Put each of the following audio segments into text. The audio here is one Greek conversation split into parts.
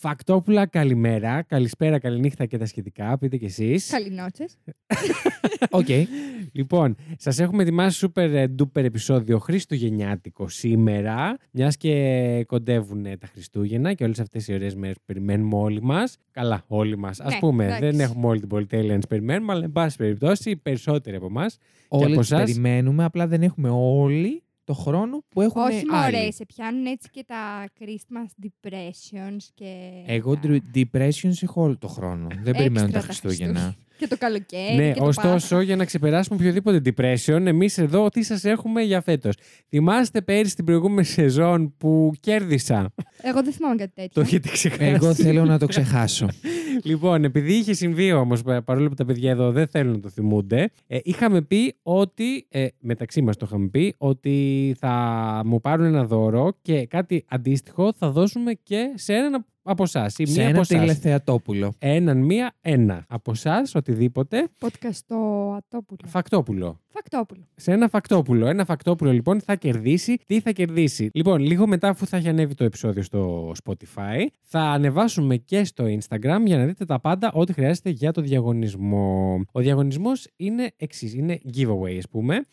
Φακτόπουλα, καλημέρα. Καλησπέρα, καληνύχτα και τα σχετικά. Πείτε κι εσείς. Καληνότσες. Οκ. Λοιπόν, σας έχουμε ετοιμάσει super duper επεισόδιο Χριστουγεννιάτικο σήμερα. Μιας και κοντεύουν τα Χριστούγεννα και όλες αυτές οι ωραίες μέρες που περιμένουμε όλοι μας. Καλά, όλοι μας. Α Ναι, πούμε, εντάξει. δεν έχουμε όλη την πολυτέλεια να τις περιμένουμε, αλλά εν πάση περιπτώσει, οι περισσότεροι από εμάς. Όλοι από τις εσάς; περιμένουμε, απλά δεν έχουμε όλοι το χρόνο που έχουν Όχι άλλοι. μωρέ, σε πιάνουν έτσι και τα Christmas depressions και... Εγώ τα- dr- depressions έχω όλο το χρόνο. Δεν περιμένω Έξτρα τα τα Χριστούγεννα. Και το καλοκαίρι ναι, Ε, και το ωστόσο, Πάσχα. για να ξεπεράσουμε οποιοδήποτε depression, εμείς εδώ τι σας έχουμε για φέτος. Θυμάστε πέρυσι την προηγούμενη σεζόν που κέρδισα; Εγώ δεν θυμάμαι κάτι Το τέτοιο. έχετε ξεχάσει. Εγώ θέλω να το ξεχάσω. Λοιπόν, επειδή είχε συμβεί όμως, παρόλο που τα παιδιά εδώ δεν θέλουν να το θυμούνται, ε, είχαμε πει ότι. Ε, μεταξύ μας το είχαμε πει, ότι θα μου πάρουν ένα δώρο και κάτι αντίστοιχο θα δώσουμε και σε έναν από εσάς. Ή Σε μία από ένα εσάς. τηλεθεατόπουλο. Έναν, μία, ένα. Από εσάς, οτιδήποτε. Podcast Ατόπουλο. Φακτόπουλο. Φακτόπουλο. Σε ένα φακτόπουλο. Ένα φακτόπουλο λοιπόν θα κερδίσει. Τι θα κερδίσει. Λοιπόν, λίγο μετά αφού θα έχει ανέβει το επεισόδιο στο Spotify, θα ανεβάσουμε και στο Instagram για να δείτε τα πάντα ό,τι χρειάζεται για το διαγωνισμό. Ο διαγωνισμός είναι εξής. Είναι giveaway, ας πούμε.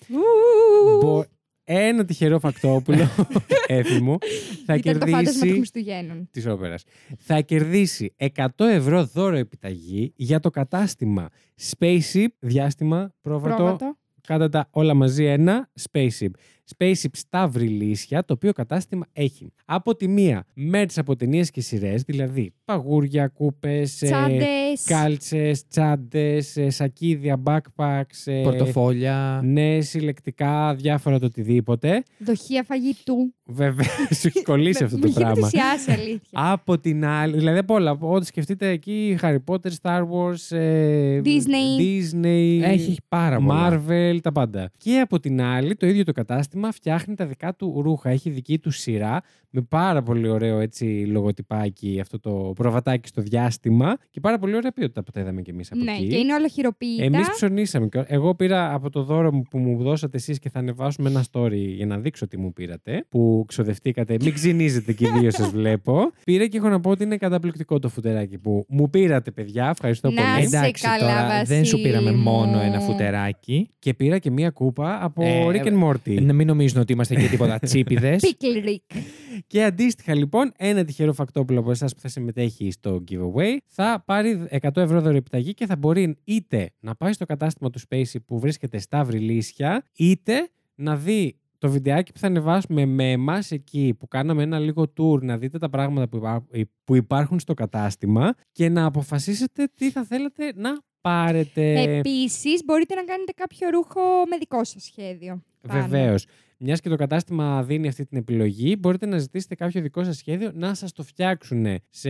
Μπο- Ένα τυχερό φακτόπουλο, έφη μου, θα Ήταν το φάντασμα των κερδίσει Χριστουγέννων. της όπερας. Θα κερδίσει 100 ευρώ δώρο επιταγή για το κατάστημα Spaceship, διάστημα, πρόβατο, Πρόβατο. Κάτα τα όλα μαζί ένα Spaceship. Spaceship Σταύρη Λύσια, το οποίο κατάστημα έχει από τη μία μέρες από ταινίες και σειρές, δηλαδή παγούρια, κούπες, ε, Τσάντες. κάλτσες, τσάντες, ε, σακίδια, backpacks, ε, Πορτοφόλια. ναι, συλλεκτικά, διάφορα το οτιδήποτε. Δοχεία φαγητού. Βέβαια, σου έχει κολλήσει αυτό Με το είχε πράγμα. πλησιάσει, αλήθεια. Από την άλλη, δηλαδή από όλα, από ό,τι σκεφτείτε εκεί, Harry Potter, Star Wars, ε, Disney. Disney Έχει πάρα πολλά. Marvel, τα πάντα. Και από την άλλη, το ίδιο το κατάστημα φτιάχνει τα δικά του ρούχα. Έχει δική του σειρά με πάρα πολύ ωραίο έτσι λογοτυπάκι, αυτό το προβατάκι στο διάστημα και πάρα πολύ ωραία ποιότητα που τα είδαμε κι εμείς από ναι, εκεί. και είναι όλα χειροποίητα. Εμείς ψωνίσαμε. και Εγώ πήρα από το δώρο μου που μου δώσατε εσείς και θα ανεβάσουμε ένα story για να δείξω τι μου πήρατε. Που ξοδευτήκατε. Μην ξυνίζετε και οι δύο σας βλέπω. Πήρα και έχω να πω ότι είναι καταπληκτικό το φουτεράκι που μου πήρατε, παιδιά. Ευχαριστώ Να πολύ. σε Εντάξει, καλά, τώρα δεν σου πήραμε Βασίλη μόνο μου. ένα φουτεράκι. Και πήρα και μία κούπα από Ε, Rick and Morty. Να μην νομίζουν ότι είμαστε και τίποτα τσίπιδες. Pickle Rick. Και αντίστοιχα λοιπόν, ένα τυχερό φακτόπουλο από εσάς που θα συμμετέχει στο giveaway θα πάρει 100 ευρώ δωρεπιταγή και θα μπορεί είτε να πάει στο κατάστημα του Spacey που βρίσκεται στα Βρυλίσια, είτε να δει το βιντεάκι που θα ανεβάσουμε με εμάς εκεί που κάναμε ένα λίγο tour να δείτε τα πράγματα που, υπά- που υπάρχουν στο κατάστημα και να αποφασίσετε τι θα θέλετε να πάρετε. Επίσης, μπορείτε να κάνετε κάποιο ρούχο με δικό σας σχέδιο. πάνω. Βεβαίως. Μιας και το κατάστημα δίνει αυτή την επιλογή, μπορείτε να ζητήσετε κάποιο δικό σας σχέδιο να σας το φτιάξουν σε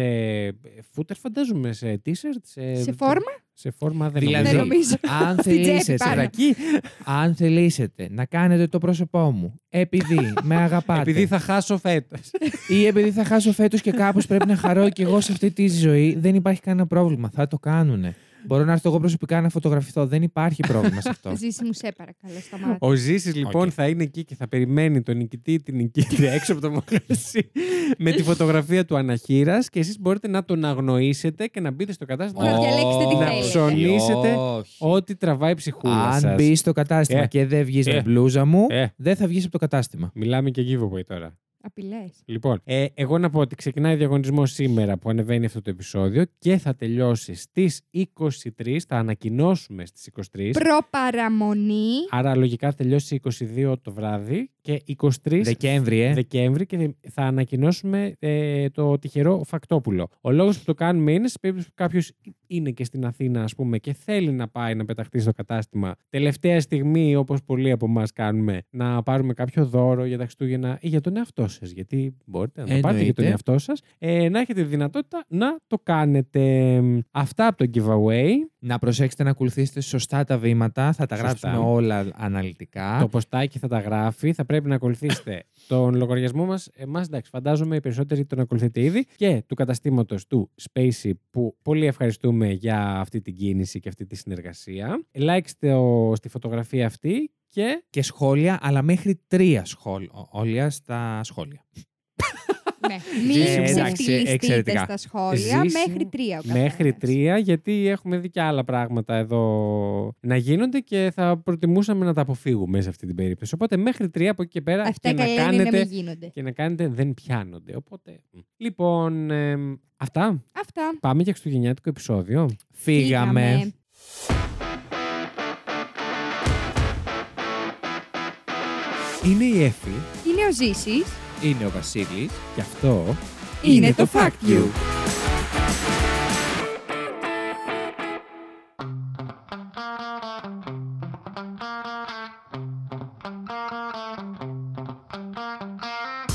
φούτερ, φαντάζομαι, σε t-shirt. Σε, Σε φόρμα; Σε φόρμα δεν Δηλαδή, Δεν νομίζω. αν Στην τσέπη θελήσετε, πάνω. Εκεί, αν θελήσετε να κάνετε το πρόσωπό μου επειδή με αγαπάτε επειδή θα χάσω φέτος. ή επειδή θα χάσω φέτος και κάπως πρέπει να χαρώ και εγώ σε αυτή τη ζωή, δεν υπάρχει κανένα πρόβλημα. Θα το κάνουνε. Μπορώ να έρθω εγώ προσωπικά να φωτογραφηθώ. Δεν υπάρχει πρόβλημα σε αυτό. Ζήση μου, σε παρακαλώ, σταμάτα. Ο Ζήσης λοιπόν Οκ. θα είναι εκεί και θα περιμένει τον νικητή ή την νικήτρια έξω από το μαγαζί με τη φωτογραφία του ανά χείρα και εσείς μπορείτε να τον αγνοήσετε και να μπείτε στο κατάστημα Να να- διαλέξετε τι να θέλετε. ψωνίσετε Όχι. ό,τι τραβάει η ψυχούλα Αν σας. μπεις στο κατάστημα Ε. και δεν βγεις Ε. με μπλούζα μου, Ε. δεν θα βγεις από το κατάστημα. Μιλάμε και giveaway τώρα. Απειλές. Λοιπόν, ε, εγώ να πω ότι ξεκινάει ο διαγωνισμός σήμερα που ανεβαίνει αυτό το επεισόδιο και θα τελειώσει στις 23. Θα ανακοινώσουμε στις 23. Προπαραμονή. Άρα λογικά θα τελειώσει 22 το βράδυ και 23 Δεκέμβρη, ε. Δεκέμβρη και θα ανακοινώσουμε ε, το τυχερό φακτόπουλο. Ο λόγος που το κάνουμε είναι σε περίπτωση που κάποιος είναι και στην Αθήνα, ας πούμε, και θέλει να πάει να πεταχτεί στο κατάστημα τελευταία στιγμή, όπως πολλοί από εμάς κάνουμε, να πάρουμε κάποιο δώρο για τα Χριστούγεννα ή για τον εαυτό σας. Γιατί μπορείτε να το πάρετε για τον Εννοείται. εαυτό σας, ε, να έχετε τη δυνατότητα να το κάνετε. Αυτά από το giveaway. Να προσέξετε να ακολουθήσετε σωστά τα βήματα. Θα τα Σωστά. γράψουμε όλα αναλυτικά. Το ποστάκι θα τα γράφει. Θα πρέπει να ακολουθήσετε τον λογαριασμό μας. Εμάς, εντάξει, φαντάζομαι οι περισσότεροι τον ακολουθείτε ήδη. Και του καταστήματος του Spacey, που πολύ ευχαριστούμε για αυτή την κίνηση και αυτή τη συνεργασία. Like στο, στη φωτογραφία αυτή και. Και σχόλια, αλλά μέχρι τρία σχόλια στα σχόλια. Ναι. Μην Ε, εντάξει, ξεφτυλιστείτε εξαιρετικά. στα σχόλια. Ζήση, Μέχρι τρία ο καθένας. Μέχρι τρία, γιατί έχουμε δει και άλλα πράγματα εδώ να γίνονται και θα προτιμούσαμε να τα αποφύγουμε σε αυτή την περίπτωση. Οπότε μέχρι τρία από εκεί και πέρα Αυτά και να καλά είναι να κάνετε μην γίνονται. και να κάνετε δεν πιάνονται. Οπότε. μ. Λοιπόν, εμ, αυτά. Αυτά. Πάμε για χριστουγεννιάτικο επεισόδιο. Φύγαμε. Είναι η Εφη Είναι ο Ζήσης. Είναι ο Βασίλης. και αυτό Είναι το Fact You.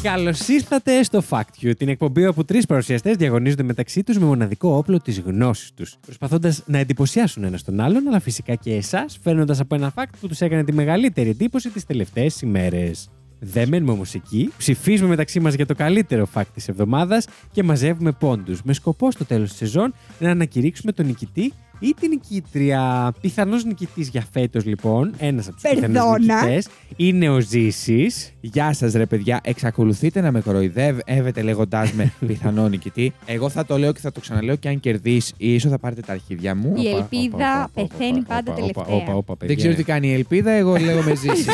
Καλώς ήρθατε στο Fact You, την εκπομπή όπου τρεις παρουσιαστές διαγωνίζονται μεταξύ τους με μοναδικό όπλο της γνώσης τους. Προσπαθώντας να εντυπωσιάσουν ένας τον άλλον, αλλά φυσικά και εσάς, φέρνοντας από ένα fact που τους έκανε τη μεγαλύτερη εντύπωση τις τελευταίες ημέρες. Δεν μένουμε όμως εκεί. Ψηφίζουμε μεταξύ μας για το καλύτερο fact της εβδομάδας και μαζεύουμε πόντους. Με σκοπό στο τέλος της σεζόν να ανακηρύξουμε τον νικητή ή την νικήτρια. Πιθανός νικητής για φέτος, λοιπόν, ένας από τους πιθανούς Περδόνα. νικητές, είναι ο Ζήσης. Γεια σας, ρε παιδιά. Εξακολουθείτε να με κοροϊδεύετε λέγοντάς με πιθανό νικητή. Εγώ θα το λέω και θα το ξαναλέω και αν κερδίσεις, ίσως θα πάρετε τα αρχίδια μου. Η Οπα, ελπίδα οπα, οπα, πεθαίνει οπα, πάντα οπα, τελευταία. όπα, όπα, παιδιά. Δεν ξέρω τι κάνει η ελπίδα, εγώ λέγω με ζήσει.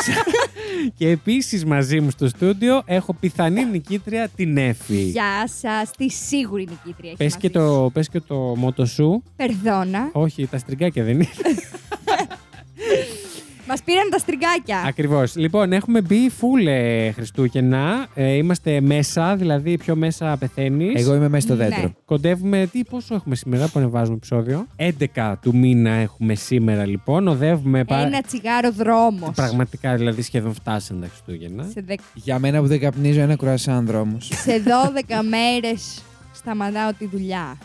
Και επίσης μαζί μου στο στούντιο έχω πιθανή νικήτρια την Εφη. Γεια σας, τη σίγουρη νικήτρια έχει Πες και, το, πες και το μότο σου. Περδόνα. Όχι, τα στριγκάκια δεν είναι. Μας πήραν τα στριγκάκια. Ακριβώς. Λοιπόν, έχουμε μπει full ε, Χριστούγεννα. Ε, είμαστε μέσα, δηλαδή πιο μέσα πεθαίνεις. εγώ είμαι μέσα στο Ναι. δέντρο. Κοντεύουμε, τι, πόσο έχουμε σήμερα που ανεβάζουμε επεισόδιο; 11 του μήνα έχουμε σήμερα λοιπόν. Οδεύουμε πα- Ένα τσιγάρο δρόμος. Πραγματικά, δηλαδή σχεδόν φτάσαν τα Χριστούγεννα. Σε, δεκ- Για μένα που δεν καπνίζω ένα κρουασάν δρόμος. σε 12 μέρες σταματάω τη δουλειά.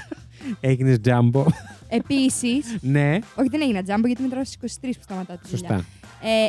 Έγινες τζάμπο. Επίσης. ναι, Όχι, δεν έγινα τζάμπο γιατί μετράω στις 23 που σταματάω τη δουλειά. σωστά.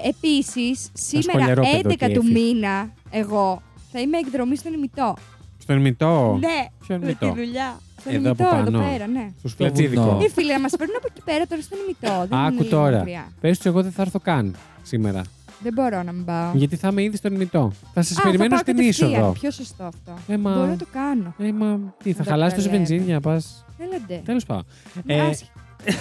Ε, Επίσης, σήμερα σχολιαρόπεδο 11 τι του έφυγε. μήνα, εγώ θα είμαι εκδρομή στον ημιτό. Στον ημιτό; Ναι, Ποιον με τη ημιτό; δουλειά. Στον Εδώ από ημιτό, εδώ πάνω. πέρα, ναι. Στο Στο σκλατζίδικο. βουνό. Ε, φίλε, να μας φέρουν από εκεί πέρα τώρα στον ημιτό. Δεν είναι Άκου λίγο τώρα. μακριά. Πες τους, εγώ δεν θα έρθω καν σήμερα. Δεν μπορώ να μην πάω. Γιατί θα είμαι ήδη στον ημιτό. Θα σας Α, περιμένω θα πάω στην κατευθείαν. είσοδο. Πιο σωστό αυτό. Ε, μα- Μπορώ να το κάνω. Ε, μα τι, θα Δεν χαλάσεις τόση τρελαίνω. βενζίνια, πας. Έλαντε. Τέλος πάντων. Ε, Ε,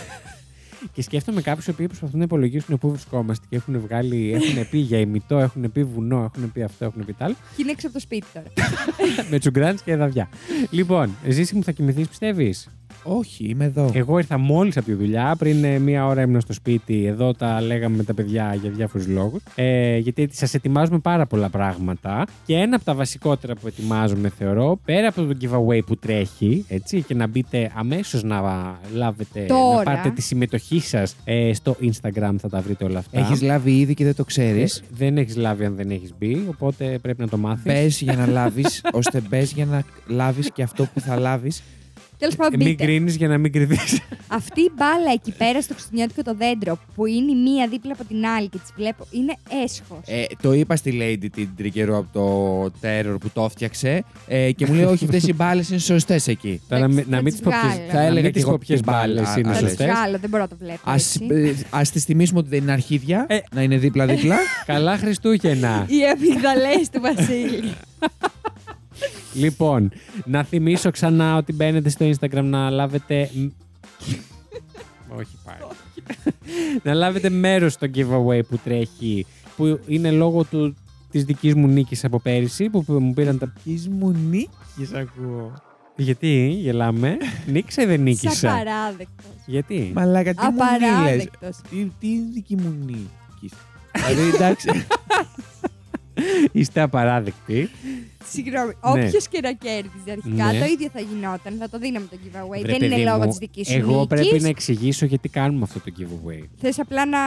και σκέφτομαι κάποιους οι οποίοι προσπαθούν να υπολογίσουν πού βρισκόμαστε και έχουν βγάλει, έχουν πει για ημιτό, έχουν πει βουνό, έχουν πει αυτό, έχουν πει τ' άλλο. Και είναι έξω από το σπίτι τώρα. με τσουγκράντ και δαβιά. λοιπόν, ζήσει μου θα κοιμηθείς, πιστεύεις; Όχι, είμαι εδώ. Εγώ ήρθα μόλις από τη δουλειά. Πριν ε, μία ώρα ήμουν στο σπίτι. Εδώ τα λέγαμε με τα παιδιά για διάφορους λόγους. Ε, γιατί σας ετοιμάζουμε πάρα πολλά πράγματα. Και ένα από τα βασικότερα που ετοιμάζουμε, θεωρώ, πέρα από το giveaway που τρέχει, έτσι, και να μπείτε αμέσως να λάβετε, να Τώρα. πάρετε τη συμμετοχή σας ε, στο Instagram, θα τα βρείτε όλα αυτά. Έχεις λάβει ήδη και δεν το ξέρεις; Ε, δεν έχεις λάβει αν δεν έχεις μπει, οπότε πρέπει να το μάθεις. Μπε για να λάβεις, ώστε μπε για να λάβεις και αυτό που θα λάβεις. Τέλος πάντων, μην μπείτε. κρίνεις για να μην κρυθεί. Αυτή η μπάλα εκεί πέρα στο χριστουγεννιάτικο το δέντρο που είναι η μία δίπλα από την άλλη και τις βλέπω είναι έσχος. Ε, το είπα στη Lady την τρικερό από το Terror που το έφτιαξε ε, και μου λέει: Όχι, αυτές οι μπάλες είναι σωστές εκεί. Τώρα Εντάξει, να, να θα μην τις τις πω ποιες- βγάλω. Θα έλεγα να μην και τις εγώ πω ποιες ποιες μπάλες μπάλα- είναι Α, Θα τις σωστές. βγάλω, δεν μπορώ να το βλέπω. Ας, έτσι. ε, ας τις θυμίσουμε ότι δεν είναι αρχίδια, Ε. να είναι δίπλα-δίπλα. Καλά Χριστούγεννα. Οι αμυγδαλέ του Βασίλη. λοιπόν, να θυμίσω ξανά ότι μπαίνετε στο Instagram να λάβετε. Όχι πάλι. να λάβετε μέρος στο giveaway που τρέχει, που είναι λόγω του, της δικής μου νίκης από πέρυσι, που μου πήραν τα... Εις μου Νίκης ακούω. Γιατί, γελάμε; Νίκησα ή δεν Σαν νίκησα. παράδεκτος. Γιατί; Μαλάκα, τι μου νίλες. Απαράδεκτος. Τι, τι είναι δική μου νίκη; δηλαδή, εντάξει. Είστε απαράδεκτοι. Συγγνώμη, Ναι. όποιος και να κέρδιζε αρχικά, Ναι. το ίδιο θα γινόταν. Θα το δίναμε το giveaway. Βρε, δεν παιδί είναι λόγω μου, της δικής σου Εγώ πρέπει νίκης. να εξηγήσω γιατί κάνουμε αυτό το giveaway. Θες απλά να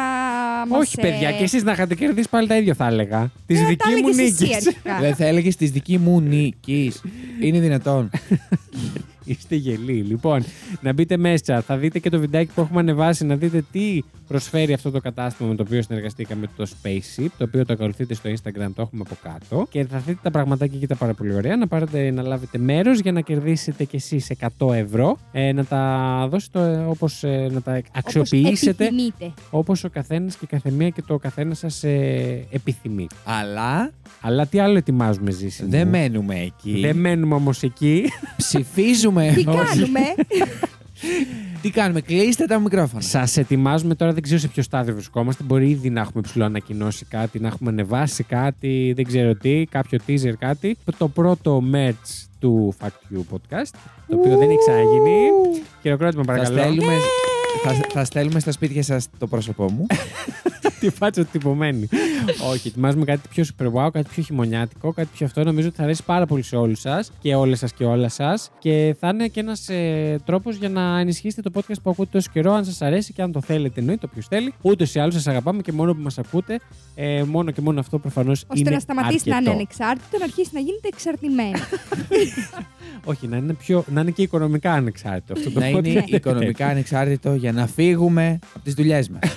μας... Όχι, παιδιά, ε, και εσείς να είχατε κερδίσει πάλι τα ίδια θα έλεγα. Της ε, τα δική μου έλεγες εσύ νίκης. αρχικά. Δεν θα έλεγες της δική μου νίκης. Είναι δυνατόν. Είστε γελοί. Λοιπόν, να μπείτε μέσα. Θα δείτε και το βιντεάκι που έχουμε ανεβάσει να δείτε τι προσφέρει αυτό το κατάστημα με το οποίο συνεργαστήκαμε το Spaceship, το οποίο το ακολουθείτε στο Instagram, το έχουμε από κάτω. Και θα δείτε τα πραγματάκια και τα πάρα πολύ ωραία. Να πάρετε να λάβετε μέρος για να κερδίσετε κι εσείς 100 ευρώ. Ε, να τα δώσετε όπως να τα αξιοποιήσετε Όπως επιθυμείτε. όπως ο καθένας και η καθεμία και το καθένας σας ε, επιθυμεί. Αλλά Αλλά τι άλλο ετοιμάζουμε, Ζήση. μου; δεν μένουμε εκεί. Δεν μένουμε όμως εκεί. Ψηφίζουμε. Τι Όχι. κάνουμε; Τι κάνουμε, κλείστε τα μικρόφωνα. Σας ετοιμάζουμε τώρα, δεν ξέρω σε ποιο στάδιο βρισκόμαστε. Μπορεί ήδη να έχουμε ψηλό ανακοινώσει κάτι, να έχουμε ανεβάσει κάτι, δεν ξέρω τι, κάποιο teaser κάτι. Το πρώτο merch του Fact You Podcast, το οποίο δεν έχει ξαναγίνει. Χειροκρότημα Θα παρακαλώ. στέλνουμε, θα, θα στέλνουμε στα σπίτια σας το πρόσωπό μου. Τη φάτσα τυπωμένη. Όχι, ετοιμάζουμε κάτι πιο super wow, κάτι πιο χειμωνιάτικο, κάτι πιο αυτό. Νομίζω ότι θα αρέσει πάρα πολύ σε όλους σας και όλες σας και όλα σας. Και θα είναι και ένας ε, τρόπος για να ενισχύσετε το podcast που ακούτε τόσο καιρό, αν σας αρέσει και αν το θέλετε. Εννοείται, όποιος θέλει. Ούτως ή άλλως σας αγαπάμε και μόνο που μας ακούτε. Ε, μόνο και μόνο αυτό προφανώς είναι. ώστε να σταματήσει να είναι αρκετό. ανεξάρτητο, να αρχίσει να γίνεται εξαρτημένο. Όχι, να είναι, πιο, να είναι και οικονομικά ανεξάρτητο αυτό το να είναι podcast. οικονομικά ανεξάρτητο για να φύγουμε από τις δουλειές μας.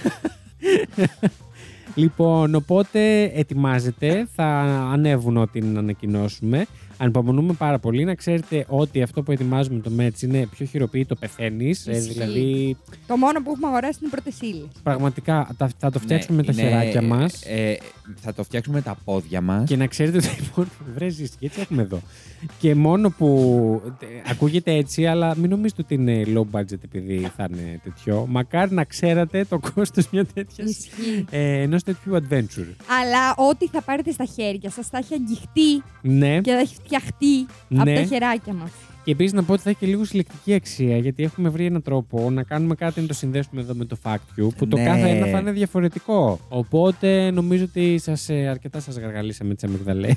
Λοιπόν, οπότε ετοιμάζετε, θα ανέβουν ό,τι να ανακοινώσουμε. Ανυπομονούμε πάρα πολύ να ξέρετε ότι αυτό που ετοιμάζουμε το merch είναι πιο χειροποίητο πεθαίνεις. Ισχύει. δηλαδή, το μόνο που έχουμε αγοράσει είναι πρώτες ύλες. πραγματικά τα- θα το φτιάξουμε Ναι, με τα είναι, χεράκια μας. ε, θα το φτιάξουμε με τα πόδια μας. Και να ξέρετε ότι μόνο βρέζει και έτσι έχουμε εδώ. Και μόνο που ε, ακούγεται έτσι, αλλά μην νομίζετε ότι είναι low budget επειδή θα είναι τέτοιο. Μακάρι να ξέρατε το κόστος μια τέτοια. Ισχύει. Ε, ενός τέτοιου adventure. Αλλά ό,τι θα πάρετε στα χέρια σας θα έχει αγγιχτεί Ναι. και θα έχει φτιαχτεί από Ναι. τα χεράκια μας. Και επίσης να πω ότι θα έχει και λίγο συλλεκτική αξία, γιατί έχουμε βρει έναν τρόπο να κάνουμε κάτι να το συνδέσουμε εδώ με το Fact You, που το Ναι. κάθε ένα θα είναι διαφορετικό. Οπότε νομίζω ότι σας, ε, αρκετά σας γαργαλίσαμε τις αμυγδαλές.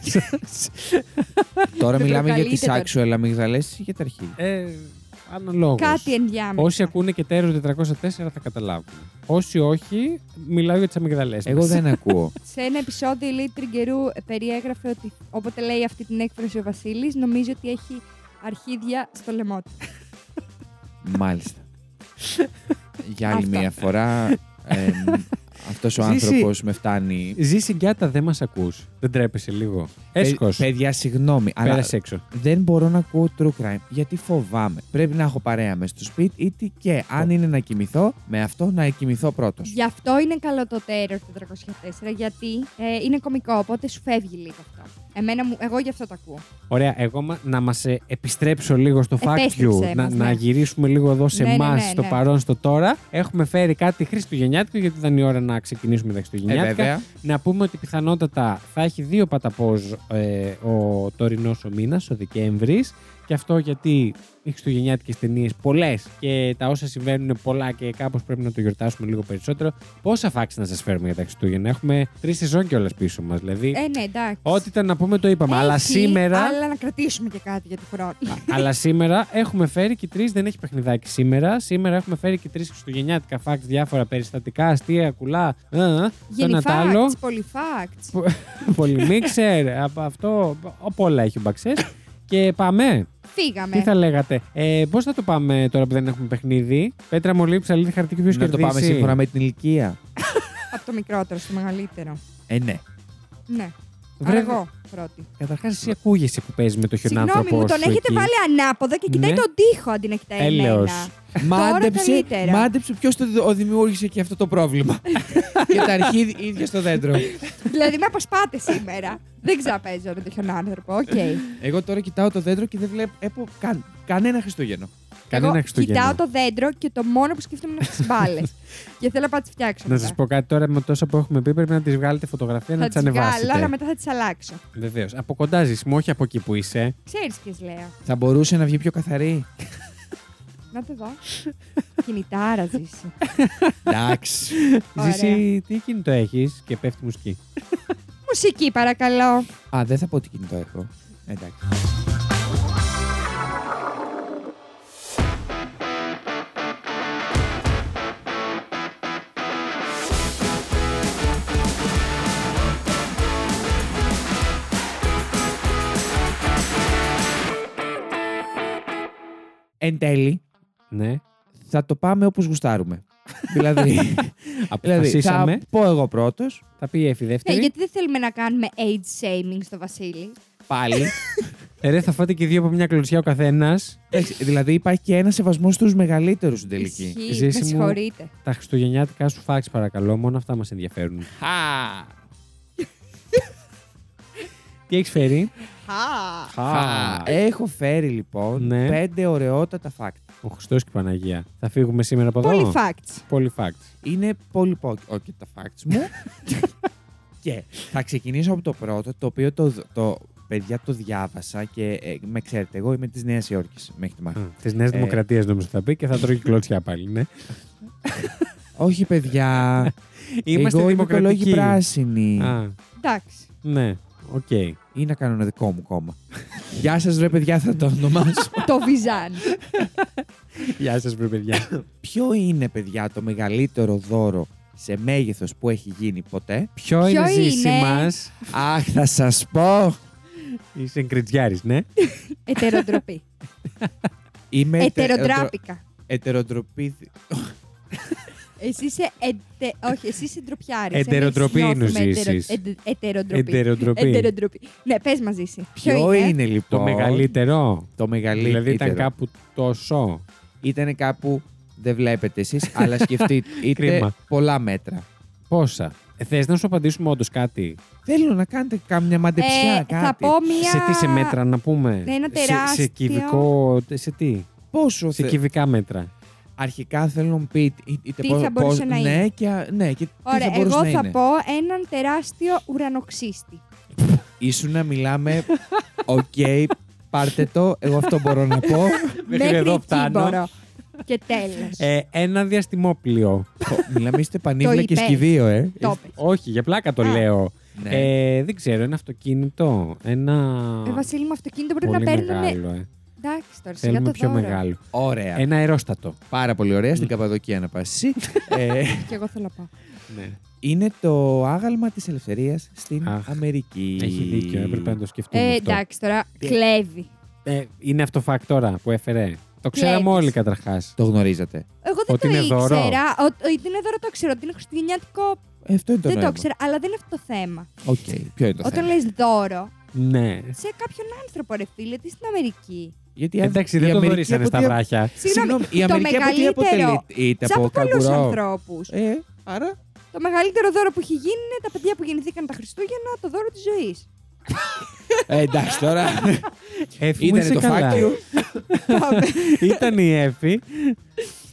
Τώρα Δεν μιλάμε για τις προκαλείτε τώρα. actual αμυγδαλές ή για τα αρχίδια; ε, αναλόγως. Κάτι ενδιάμεσα. Όσοι ακούνε και τέρο 404 θα καταλάβουν. Όσοι όχι, μιλάω για τις αμυγδαλές. Εγώ δεν ακούω. Σε ένα επεισόδιο η Λίτ Τριγκερού περιέγραφε ότι όποτε λέει αυτή την έκφραση ο Βασίλης, νομίζει ότι έχει αρχίδια στο λαιμό του. Μάλιστα. για άλλη Αυτά. μία φορά, εμ, αυτός ο Ζήση. άνθρωπος με φτάνει... Ζήσει Γκιάτα, δεν μας ακούς. Δεν τρέπεσαι λίγο. Έσχος. Παι- Παιδιά, συγγνώμη, αλλά Πέρασε έξω. δεν μπορώ να ακούω true crime γιατί φοβάμαι. Πρέπει να έχω παρέα μες στο σπίτι ή τι και αν είναι να κοιμηθώ, με αυτό να κοιμηθώ πρώτος. Γι' αυτό είναι καλό το Terror 404, γιατί ε, είναι κωμικό, οπότε σου φεύγει λίγο αυτό. Εμένα μου, εγώ γι' αυτό το ακούω. Ωραία, εγώ μα- να μας επιστρέψω λίγο στο fact Επέστρεψε you, μας, να, ναι. να γυρίσουμε λίγο εδώ σε Ναι, ναι, εμά, ναι, στο ναι. παρόν, στο τώρα. Έχουμε φέρει κάτι χριστουγεννιάτικο, γιατί ήταν η ώρα να ξεκινήσουμε τα Ε, χριστουγεννιάτικα. βέβαια. να πούμε ότι πιθανότατα θα έχει δύο παταπόζ ε, ο τωρινός ο μήνας, ο Δεκέμβρης. Και αυτό γιατί οι χριστουγεννιάτικες ταινίες πολλές και τα όσα συμβαίνουν είναι πολλά και κάπως πρέπει να το γιορτάσουμε λίγο περισσότερο. Πόσα φάξεις να σας φέρουμε για τα Χριστούγεννα; Έχουμε τρεις σεζόν κιόλας πίσω μας. Δηλαδή, Ε, ναι, εντάξει. ό,τι ήταν να πούμε το είπαμε. αλλά Έχει, σήμερα. Αλλά να κρατήσουμε και κάτι για τη χρόνο. Αλλά σήμερα έχουμε φέρει και τρεις, δεν έχει παιχνιδάκι σήμερα. Σήμερα έχουμε φέρει και τρεις χριστουγεννιάτικα φάξ, διάφορα περιστατικά, αστεία, κουλά. ε, ε, Το Γενι ένα τ' άλλο. facts, πολύ facts. Πολυμίξερ, από αυτό. Από όλα έχει ο Μπαξές. Και πάμε. Φύγαμε. Τι θα λέγατε. Ε, Πώς θα το πάμε τώρα που δεν έχουμε παιχνίδι; Πέτρα μολύβι, ψαλίδι, χαρτί και ποιος Να το πάμε σύμφωνα με την ηλικία. Από το μικρότερο στο μεγαλύτερο. Ε, ναι. Ναι. Βρε- Άρα εγώ πρώτη. Καταρχάς, εσύ ακούγεσαι που παίζει με το Συγγνώμη χιονάνθρωπο. μου, τον σου έχετε εκεί. βάλει ανάποδα και κοιτάει Ναι. τον τοίχο αντί να κοιτάει Έλεος. εμένα. Μάντεψε, καλύτερα. μάντεψε ποιος το ο δημιούργησε και αυτό το πρόβλημα. και τα αρχίδια ίδια στο δέντρο. δηλαδή με αποσπάτε σήμερα. Δεν ξαπέζω με τον άνθρωπο. Οκ. Εγώ τώρα κοιτάω το δέντρο και δεν βλέπω έπω καν, κανένα Χριστούγεννο. Κανένα Εγώ Χριστούγεννα. κοιτάω το δέντρο και το μόνο που σκέφτομαι είναι τις μπάλες. και θέλω να πάω να τις φτιάξω. Να μετά. σας πω κάτι τώρα με τόσα που έχουμε πει, πρέπει να τις βγάλετε φωτογραφία να Θα τις τις βγάλω, αλλά ανεβάσετε. μετά θα τις αλλάξω. Βεβαίως. Από κοντά ζήσιμο, όχι από εκεί που είσαι. Ξέρεις ποιες λέω. Θα μπορούσε να βγει πιο καθαρή. Να το δω. Κινητάρα ζήσει. Εντάξει. Ωραία. Ζήσει, τι κινητό έχεις και πέφτει μουσική. Μουσική, παρακαλώ. Α, δεν θα πω τι κινητό έχω. Εντάξει. Εν τέλει, Ναι. θα το πάμε όπως γουστάρουμε. δηλαδή, δηλαδή, θα Αποφασίσαμε. πω εγώ πρώτος, Θα πει η Εφη Ναι, δεύτερη. γιατί δεν θέλουμε να κάνουμε age shaming στο Βασίλη. πάλι. Ε, ρε, θα φάτε και δύο από μια κλωτσιά ο καθένας. Εντάξει, δηλαδή υπάρχει και ένας σεβασμός στους μεγαλύτερους στην τελική. Ισχύει, Ζήση με μου. συγχωρείτε. Τα χριστουγεννιάτικα σου φάξ, παρακαλώ. Μόνο αυτά μας ενδιαφέρουν. Χα! Τι έχεις φέρει; Χα. Χα! Έχω φέρει λοιπόν Ναι. πέντε ωραιότατα fact. Ο Χριστός και η Παναγία. Θα φύγουμε σήμερα από εδώ; Πολύ facts. Πολύ facts. Είναι πολύ όχι τα facts μου. και θα ξεκινήσω από το πρώτο, το οποίο το, το παιδιά το διάβασα και ε, με ξέρετε, εγώ είμαι της Νέας Υόρκης μέχρι τη μάχη. Της Νέας Ε. Δημοκρατίας νομίζω θα πει και θα τρώει κλωτσιά πάλι. Ναι. Όχι παιδιά, Είμαστε εγώ είμαι δημοκρατικοί. οικολόγοι πράσινοι. Α, Εντάξει. ναι. Οκ. Ή να κάνω ένα δικό μου κόμμα. Γεια σας ρε παιδιά θα το ονομάσω. το Βιζάν. Γεια σας, βρε παιδιά. Ποιο είναι παιδιά το μεγαλύτερο δώρο σε μέγεθος που έχει γίνει ποτέ; Ποιο είναι Ποιο ζήση είναι; μας; Αχ θα σας πω. Είσαι κριτζιάρη, ναι; Ετεροτροπή. Είμαι ετε- Ετεροτράπηκα. ετεροτροπή. Εσύ είσαι ετε... Όχι, εσύ είσαι ντροπιάρης. Εντεροτροπή Εμείς είναι ο νιώθουμε Ζήσης. ετερο- εντε- Ετεροτροπή. Εντεροτροπή. Εντεροτροπή. Ναι, πες μαζί εσύ. Ποιο είναι λοιπόν; Το μεγαλύτερο. το μεγαλύτερο. Δηλαδή ήταν κάπου τόσο. Ήταν κάπου, δεν βλέπετε εσείς, αλλά σκεφτείτε, είτε Κρίμα. πολλά μέτρα. Πόσα; Ε, θες να σου απαντήσουμε όντως κάτι; Θέλω να κάνετε κάμια μαντεψιά, Ε, κάτι. θα πω μία... Σε τι σε μέτρα να πούμε; Ναι, ένα Σε- Σε, τεράστιο. κυβικό. Σε τι; Πόσο Σε θε... κυβικά μέτρα. Αρχικά θέλω να μου πείτε είτε- είτε Τι πώς- θα μπορούσε πώς- να ναι, είναι. Και, α- ναι, και τι Ωραία, θα μπορούσε εγώ να θα είναι. πω έναν τεράστιο ουρανοξύστη. Ήσουν να μιλάμε, οκ, πάρτε το, εγώ αυτό μπορώ να πω. Μέχρι εδώ εκεί φτάνω. μπορώ. Και τέλος. Ε, ένα διαστημόπλιο. Ω, μιλάμε είστε πανίβλα και είπες. σκηδίο, ε. Το είπες. Όχι, για πλάκα το Α. λέω. Ναι. Ε, δεν ξέρω, ένα αυτοκίνητο. Ένα. Ε, Βασίλη μου, αυτοκίνητο πρέπει πολύ να παίρνουν. μεγάλο. Ε. Εντάξει τώρα, σιγά Θέλουμε το πιο δώρο. μεγάλο. Ωραία. Ένα αερόστατο. Πάρα πολύ ωραία, στην Καπαδοκία να πας εσύ. ε, Και εγώ θέλω να πάω. Ναι. είναι το άγαλμα της ελευθερίας στην Αχ, Αμερική. Έχει δίκιο, έπρεπε να το σκεφτούμε. Ε, αυτό. εντάξει τώρα, Τι- κλέβει. Ε, είναι αυτό fact τώρα που έφερε. Το ξέραμε Κλέβεις. όλοι καταρχάς. Το γνωρίζατε. Εγώ δεν Ότι το είναι δώρο. ήξερα. Ο- Ότι είναι δώρο το ξέρω. Ότι είναι χριστουγεννιάτικο. Ε, αυτό είναι το δεν το νόημα. ήξερα. Αλλά δεν είναι αυτό το θέμα. Οκ, ποιο είναι το Όταν θέμα; λες δώρο Ναι. σε κάποιον άνθρωπο, ρε φίλε, τι στην Αμερική. Γιατί αν- Εντάξει, η δεν το Αμερική δωρήσανε από στα τι- βράχια. Συγγνώμη, η το Αμερική από τι μεγαλύτερο. αποτελείται. Είτε Σε από από πολλούς καγκουρό. ανθρώπους. Ε, άρα. Το μεγαλύτερο δώρο που έχει γίνει είναι τα παιδιά που γεννηθήκαν τα Χριστούγεννα, το δώρο της ζωής. Ε, εντάξει τώρα. Έφη μου, Ήταν είσαι το καλά. fact you. Ήταν η Έφη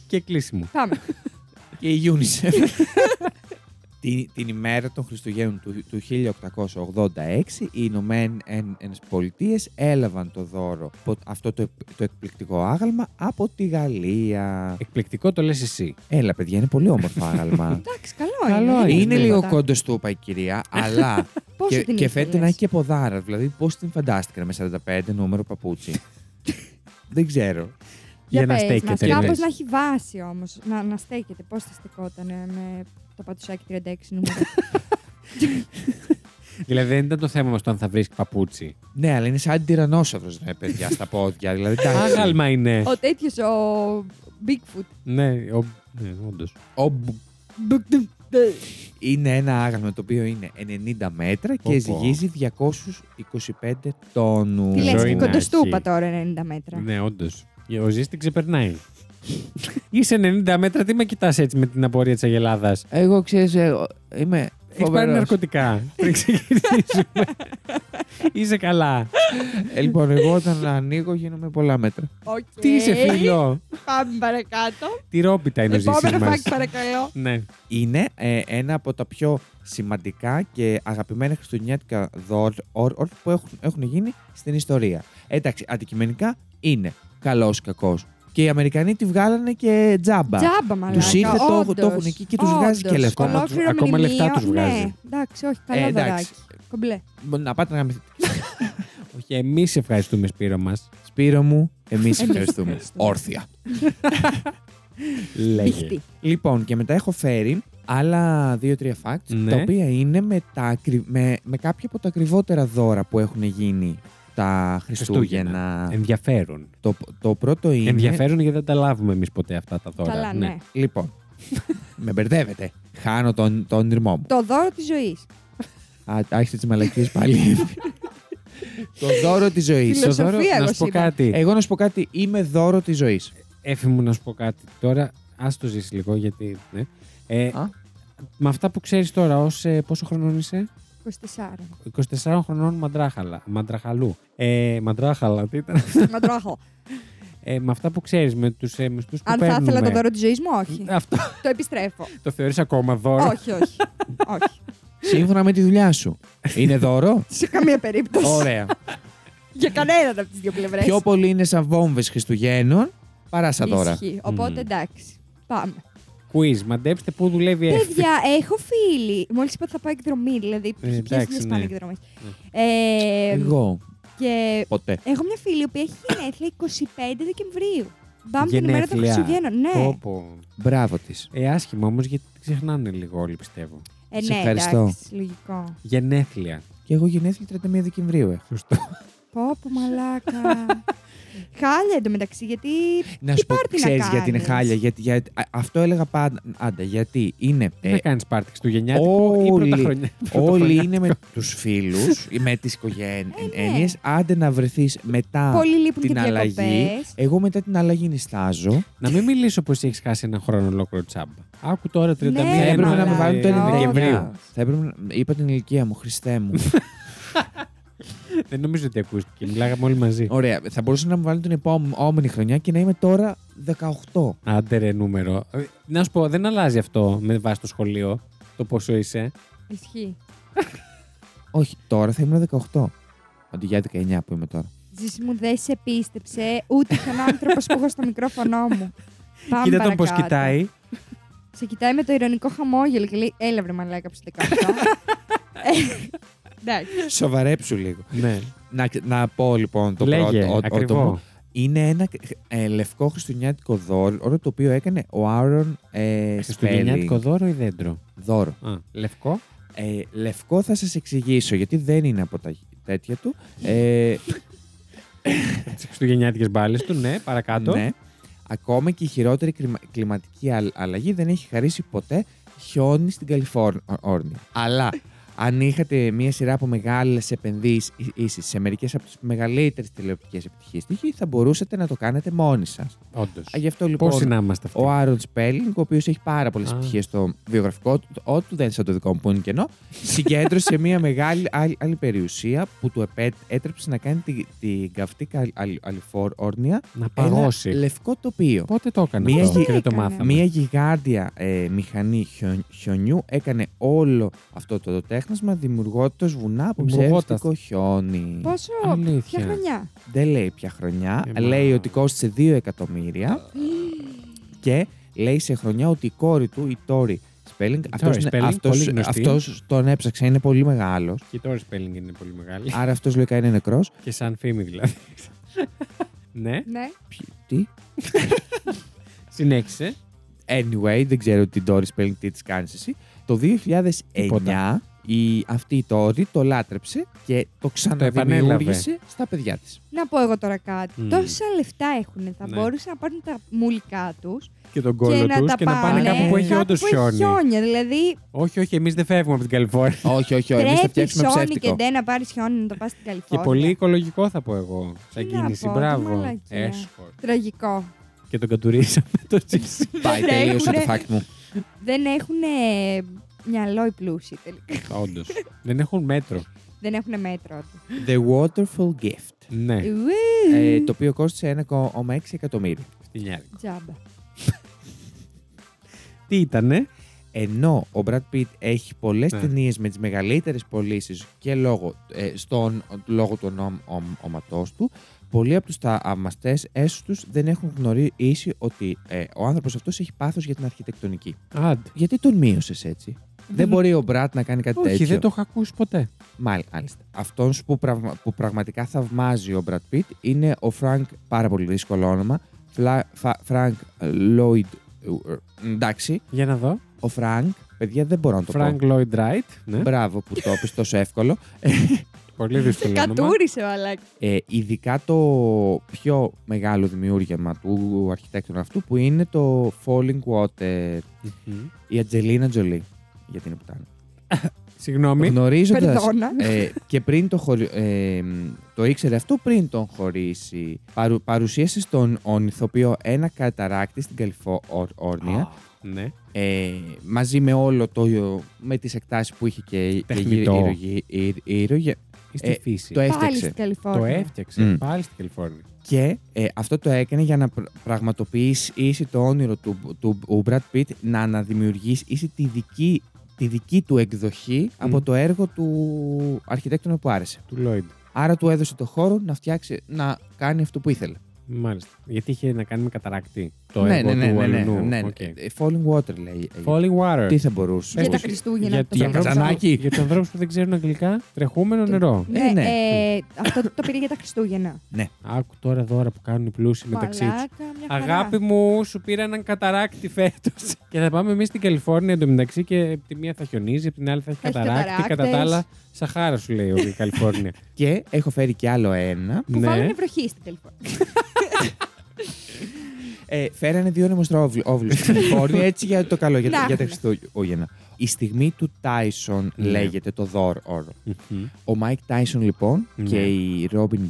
και κλείσιμο. Πάμε. και η UNICEF. την, την ημέρα των Χριστουγέννων του, του 1886 οι Ηνωμένε Πολιτείες έλαβαν το δώρο από αυτό το, το εκπληκτικό άγαλμα από τη Γαλλία. Εκπληκτικό το λες εσύ. Έλα παιδιά, είναι πολύ όμορφο άγαλμα. Εντάξει, καλό, Καλό είναι. είναι. είναι Δεν λίγο τίποτα. κόντος στούπα η κυρία, αλλά Πόσο και, την και ήθελες; φαίνεται να έχει και ποδάρας. Δηλαδή, πώς την φαντάστηκα με 45 νούμερο παπούτσι. Δεν ξέρω. Για να πες στέκεται, μας, λες. Κάπως να έχει βάση όμως. Να, να στέκεται. Πώς θα στεκόταν με το πατουσάκι 36 νούμερο. Δηλαδή δεν ήταν το θέμα μας το αν θα βρεις παπούτσι. Ναι, αλλά είναι σαν τυρανόσαυρος, ρε παιδιά, στα πόδια. Δηλαδή, εντάξει. Άγαλμα είναι. ο τέτοιος, ο Bigfoot. Ναι, ο... ναι όντως. Ο μπου- Είναι ένα άγαλμα το οποίο είναι 90 μέτρα Πω, και πω. ζυγίζει 225 τόνους. Τι Ζωή λες, να κοντοστούπα έχει. τώρα 90 μέτρα. Ναι, όντως. Ο Ζή την ξεπερνάει. Είσαι 90 μέτρα, τι με κοιτάς έτσι με την απορία της Αγελάδας; Εγώ ξέρεις, εγώ είμαι Έχεις πάρει φοβερός. ναρκωτικά. Πριν ξεκινήσουμε. Είσαι καλά. Ε, λοιπόν, εγώ όταν ανοίγω γίνομαι πολλά μέτρα. Οκ. Τι είσαι, φίλο; Πάμε παρακάτω. Τι ρόπιτα είναι ο Ζήσης Επόμενο μας. φάκι παρακαλώ. Ναι. Είναι ε, ένα από τα πιο σημαντικά και αγαπημένα χριστουγεννιάτικα δώρα που έχουν, έχουν γίνει στην ιστορία. Εντάξει, αντικειμενικά είναι καλός ή κακός. Και οι Αμερικανοί τη βγάλανε και τζάμπα. Τζάμπα μαλάκα. Τους ήρθε, το έχουν- το όντως, έχουν εκεί και τους βγάζει και όντως. λεφτά. Ακόμα Ολόκληρο τους- ακόμα λεφτά μνημείο, τους βγάζει. Ναι, εντάξει, όχι, καλό Ε, εντάξει. δωράκι. Κομπλέ. Να πάτε να γαμηθείτε. Όχι, εμείς ευχαριστούμε, Σπύρο μας. Σπύρο μου, εμείς Εμείς ευχαριστούμε. ευχαριστούμε. Όρθια. Λέγε. Μπιχτή. Λοιπόν, και μετά έχω φέρει άλλα δύο-τρία facts, Ναι. τα οποία είναι με, τα, ακρι- με, με κάποια από τα ακριβότερα δώρα που έχουν γίνει τα Χριστούγεννα. Ενδιαφέρον. Το, το πρώτο είναι. Ενδιαφέρον γιατί δεν τα λάβουμε εμείς ποτέ αυτά τα δώρα. Καλά, ναι. Λοιπόν, με μπερδεύετε. Χάνω τον, τον όνειρμό μου. Το δώρο της ζωής. Α, άρχισε τις μαλακίες πάλι. το δώρο της ζωής. Φιλοσοφία. Στο δώρο, εγώ να σου πω είπα. κάτι. Εγώ να σου πω κάτι, είμαι δώρο της ζωής. Έφη μου να σου πω κάτι. Τώρα, ας το ζήσεις λίγο γιατί. Ναι. Ε, Α. με αυτά που ξέρεις τώρα, ως, ε, πόσο χρονών είσαι, 24. 24 χρονών μαντράχαλα, μαντραχαλού. Ε, μαντράχαλα, τι ήταν. Μαντράχο. Ε, με αυτά που ξέρεις, με τους ε, μισθούς που Αν θα παίρνουμε. ήθελα το δώρο της ζωής μου, όχι. Αυτό το επιστρέφω. το θεωρείς ακόμα δώρο; όχι, όχι. όχι. Σύμφωνα με τη δουλειά σου. Είναι δώρο; Σε καμία περίπτωση. Ωραία. Για κανέναν από τις δύο πλευρές. Πιο πολύ είναι σαν βόμβες Χριστουγέννων παρά σαν δώρα. Ισχύει. Οπότε Μμμ. εντάξει. Πάμε. Quiz, μαντέψτε πού δουλεύει η Εύη. Παιδιά, έχω φίλοι. Μόλις είπα ότι θα πάω εκδρομή, δηλαδή. Ε, Ποιες εντάξει, είναι ναι. πάνε εκδρομές. Ε, Εγώ. και Ποτέ. έχω μια φίλη που έχει γενέθλια 25 Δεκεμβρίου. Πάμε την ημέρα των Γενέθλια. Χριστουγέννων. Ναι. Πω, πω. Μπράβο της. Ε, άσχημα όμως γιατί τη ξεχνάνε λίγο όλοι πιστεύω. Ε, Σε ναι, ευχαριστώ. εντάξει, λογικό. Γενέθλια. Και εγώ γενέθλια 31 Δεκεμβρίου έχω. Σωστό. Πω, πω, μαλάκα. Χάλια εντωμεταξύ, γιατί. Να Τι σου πω, πάρτι να ξέρεις γιατί είναι κάνεις; χάλια. Γιατί, για, α, αυτό έλεγα πάντα. Άντα, γιατί είναι. Τι ε, θα κάνεις πάρτι Χριστουγεννιάτικο ή όλοι- πρωταχρονιά. όλοι πρωταχρονιά. είναι με τους φίλους, με τις οικογένειε. Ε, ναι. Άντε να βρεθείς μετά Πολλοί λείπουν την και αλλαγή. διακοπές. Εγώ μετά την αλλαγή νιστάζω. Να μην μιλήσω πως έχεις χάσει ένα χρόνο ολόκληρο τσάμπα. Άκου τώρα 31 Ναι, Θα Ε, έπρεπε να με μαλάκα. βάλουν το όχι. Δεκεμβρίου. Δεκεμβρίου. Θα έπρεπε να. Είπα την ηλικία μου, Χριστέ μου. Δεν νομίζω ότι ακούστηκε. Μιλάγαμε όλοι μαζί. Ωραία. Θα μπορούσαν να μου βάλουν την επόμενη χρονιά και να είμαι τώρα 18. Άντε ρε νούμερο. Ε, Να σου πω, δεν αλλάζει αυτό με βάση το σχολείο. Το πόσο είσαι. Ισχύει. Όχι, τώρα θα ήμουν 18. Αντί για 19 που είμαι τώρα. Ζήση μου δεν σε πίστεψε ούτε τον άνθρωπος που έχω στο μικρόφωνο μου. Πάμε Κοίτα τον πώς παρακάτω. κοιτάει. Σε κοιτάει με το ηρωνικό χαμόγελο και λέει: Έλα βρε μαλάκα που σε 18. Ε, Εντάξει. Σοβαρέψου λίγο. ναι. Να, να πω λοιπόν το Λέγε, πρώτο. ο- ο- το- ακριβό. είναι ένα ε, λευκό χριστουγεννιάτικο δώρο το οποίο έκανε ο Άρον ε, Χριστουγεννιάτικο Σπέλινγκ. δώρο ή δέντρο; Δώρο. Α, λευκό. Ε, λευκό θα σας εξηγήσω γιατί δεν είναι από τα τέτοια του. Ε, Τις χριστουγεννιάτικες μπάλες του, ναι, παρακάτω. ναι. Ακόμα και η χειρότερη κλιμα- κλιματική αλλ- αλλαγή δεν έχει χαρίσει ποτέ χιόνι στην Καλιφόρνια. Αλλά αν είχατε μία σειρά από μεγάλες επενδύσεις σε μερικές από τις μεγαλύτερες τηλεοπτικές επιτυχίες στη γη, θα μπορούσατε να το κάνετε μόνοι σας. Όντως. Γι' αυτό λοιπόν. Πόσοι να είμαστε αυτοί; Ο Άρον Σπέλινγκ, ο οποίος έχει πάρα πολλές Α. επιτυχίες στο βιογραφικό του, ό, του δεν είναι σαν το δικό μου που είναι κενό, συγκέντρωσε μια μεγάλη άλλη, άλλη περιουσία που του επέ- έτρεψε να κάνει την τη καυτή Καλιφόρνια Να ένα παγώσει. λευκό τοπίο. Πότε το έκανε Μία αυτό; γη- και δεν το έκανε. μάθαμε. Μία γιγάντια ε, μηχανή χιον- χιονιού έκανε όλο αυτό το, τέχνασμα δημιουργώντα βουνά από Δημιουργώντας. ψεύτικο χιόνι. Πόσο; Αλήθεια. Ποια χρονιά; Δεν λέει ποια χρονιά. Ε, λέει μα. ότι κόστησε 2 εκατομμύρια. και λέει σε χρονιά ότι η κόρη του, η Τόρι Σπέλινγκ, αυτός, είναι- Spelling, αυτός, πολύ γνωστή. αυτός τον έψαξε, είναι πολύ μεγάλος. Και τώρα η spelling είναι πολύ μεγάλη. Άρα αυτός λογικά είναι νεκρός. και σαν φήμη δηλαδή. ναι, Ναι. Ποιοι- Τι; συνέχισε. Anyway, δεν ξέρω την Τόρι Σπέλινγκ τι της κάνεις εσύ. Το 2009 Τίποτα. Η, αυτή η Τόρι το λάτρεψε και το ξαναδημιούργησε στα παιδιά της. Να πω εγώ τώρα κάτι. Μμμ. Τόσα λεφτά έχουν. Θα Ναι. μπορούσαν να πάρουν τα μουλικά τους Και τον και κόλλο να τους τα και να πάνε πάνε κάπου που έχει κάπου όντως που έχει χιόνι. χιόνια. Δηλαδή, Όχι, όχι, εμείς δεν φεύγουμε από την Καλιφόρνια. όχι, όχι, όχι. Εμείς θα πρέπει φτιάξουμε σόνι και ψεύτικο. ντε να πάρεις χιόνι να το πας στην Και Καλιφόρνια. πολύ οικολογικό θα πω εγώ. Σαν Τι να κίνηση. πω, τι Μπράβο. μαλακία. Έσχος. Τραγικό. Και τον κατουρίσαμε το τσίψι. Πάει, Δεν τελείωσε το έχουνε- fact μου. Δεν έχουν μυαλό οι πλούσιοι τελικά. Όντως. Δεν έχουν μέτρο. Δεν έχουν μέτρο. του. The Waterful Gift. Ναι, Ουου. Ε, το οποίο κόστησε 1,6 εκατομμύρια. φτηνιάρικο. Τζάμπα. Τι ήτανε; Ενώ ο Brad Pitt έχει πολλές Ναι. ταινίες με τις μεγαλύτερες πωλήσεις και λόγω, ε, στον, λόγω του ονόματό του, πολλοί από τους θαυμαστέ έσου τους δεν έχουν γνωρίσει ότι ε, ο άνθρωπος αυτός έχει πάθος για την αρχιτεκτονική. Άντε. Γιατί τον μείωσες έτσι; Δεν μπορεί ο Brad να κάνει κάτι Όχι, τέτοιο. δεν το έχω ακούσει ποτέ. Μάλιστα. Αυτό που, πραγμα- που πραγματικά θαυμάζει ο Brad Pitt είναι ο Frank, πάρα πολύ δύσκολο όνομα. Φλα- Φα- Frank Lloyd. ε, Εντάξει, Για να δω. ο Frank, παιδιά δεν μπορώ να το πω. Frank Lloyd Wright. Ναι. Μπράβο που το είπες τόσο εύκολο. Πολύ δύσκολο. όνομα. Κατούρισε, μαλάκα. Ε, ειδικά το πιο μεγάλο δημιούργημα του αρχιτέκτονα αυτού που είναι το Falling Water. Μμμ. Η Ατζελίνα Τζολί. Γιατί είναι πουτάνα. Συγγνώμη. Γνωρίζοντα. Περδόνα. Ε, και πριν το, χωρι... ε, το ήξερε αυτό πριν τον χωρίσει. Παρου... Παρουσίασε στον ον ηθοποιό ένα καταράκτη στην Καλιφόρνια. Α, Ναι. Ε, μαζί με όλο το. με τις εκτάσεις που είχε και, και Τεχνητό. γύρω, γύρω, γύρω, γύρω, γύρω, Ή στη Ε, φύση. το Πάλι έφτιαξε. στην Καλιφόρνια. Το έφτιαξε. Μμ. Πάλι στην Καλιφόρνια. Και ε, αυτό το έκανε για να πρα- πραγματοποιήσει το όνειρο του, του Brad Pitt να αναδημιουργήσει τη δική, τη δική του εκδοχή από το έργο του αρχιτέκτονα που άρεσε. Του Lloyd. Άρα του έδωσε το χώρο να φτιάξει, να κάνει αυτό που ήθελε. Μάλιστα. Γιατί είχε να κάνει με καταράκτη. Το ναι, έργο ναι, ναι, του ναι, ναι, αλλού. ναι, ναι. Οκ. Ε, Falling Water λέει. ε, Falling water. Τι θα μπορούσε. Για τα Πώς- Χριστούγεννα. Για, το για, πήρε. καζανάκι. για του ανθρώπους που δεν ξέρουν αγγλικά, τρεχούμενο νερό. Ναι, Ε, ναι. ε, αυτό το πήρε για τα Χριστούγεννα. Άκου τώρα δώρα που κάνουν οι πλούσιοι μεταξύ του. Μαλάκα, μια χαρά. Αγάπη μου, σου πήρα έναν καταράκτη φέτος. και θα πάμε εμείς στην Καλιφόρνια εντωμεταξύ και από τη μία θα χιονίζει, από την άλλη θα έχει Θα έχει καταράκτη. Κατά τα καταράκτες. άλλα, Σαχάρα σου λέει η Καλιφόρνια. Και έχω φέρει κι άλλο ένα. Που ναι. βάλανε βροχή στην Καλιφόρνια. Ε, φέρανε δύο νεμοστρόβλου στην Καλιφόρνια έτσι για το καλό, για, Να τα- για τα έχουμε. Χριστούγεννα. Η στιγμή του Τάισον Ναι. λέγεται το δώρο. Μμμ. Ο Μάικ Τάισον λοιπόν Ναι. και η Robin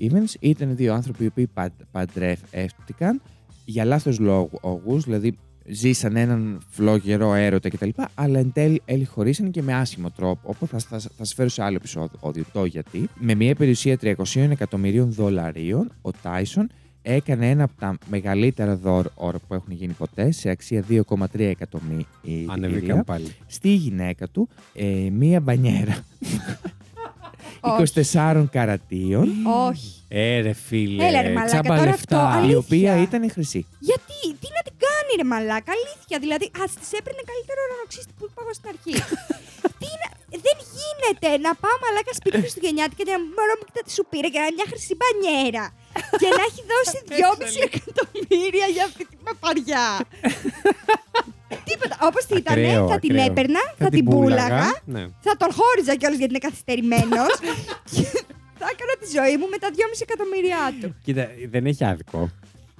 Givens ήταν δύο άνθρωποι οι οποίοι παν- παντρεύτηκαν για λάθος λόγους, δηλαδή ζήσαν έναν φλόγερο έρωτα κτλ. Αλλά εν τέλει τέλει χωρίσαν και με άσχημο τρόπο, όπως θα, θα, θα σας φέρω σε άλλο επεισόδιο το γιατί. Με μια περιουσία 300 εκατομμυρίων δολαρίων, ο Τάισον έκανε ένα από τα μεγαλύτερα δώρα που έχουν γίνει ποτέ, σε αξία 2,3 εκατομμύρια. Ανεβήκαμε πάλι. Στη γυναίκα του ε, μία μπανιέρα Όχι. 24 καρατίων, Όχι. Ε, ρε φίλε. Έλα, ρε μαλάκα, τσάμπα τώρα λεφτά. αυτό, η αλήθεια. οποία ήταν χρυσή. Γιατί, τι να την κάνει ρε μαλάκα, αλήθεια. Δηλαδή, ας της έπαιρνε καλύτερο ουρανοξύστη που είπα εγώ στην αρχή. τι να, δεν γίνεται να πάω μαλάκα σπίτι Χριστουγεννιάτικα και να μου μπορώ να τι σου πήρε και να είναι μια χρυσή μπανιέρα. και να έχει δώσει 2,5 εκατομμύρια για αυτή τη παπαριά. Τίποτα. Όπως τι ήταν, Ακραίο, θα την ακραίο. έπαιρνα, θα, την πούλαγα, Ναι. θα τον χώριζα κιόλας γιατί είναι καθυστερημένος. και θα έκανα τη ζωή μου με τα 2,5 εκατομμύρια του. Κοίτα, δεν έχει άδικο.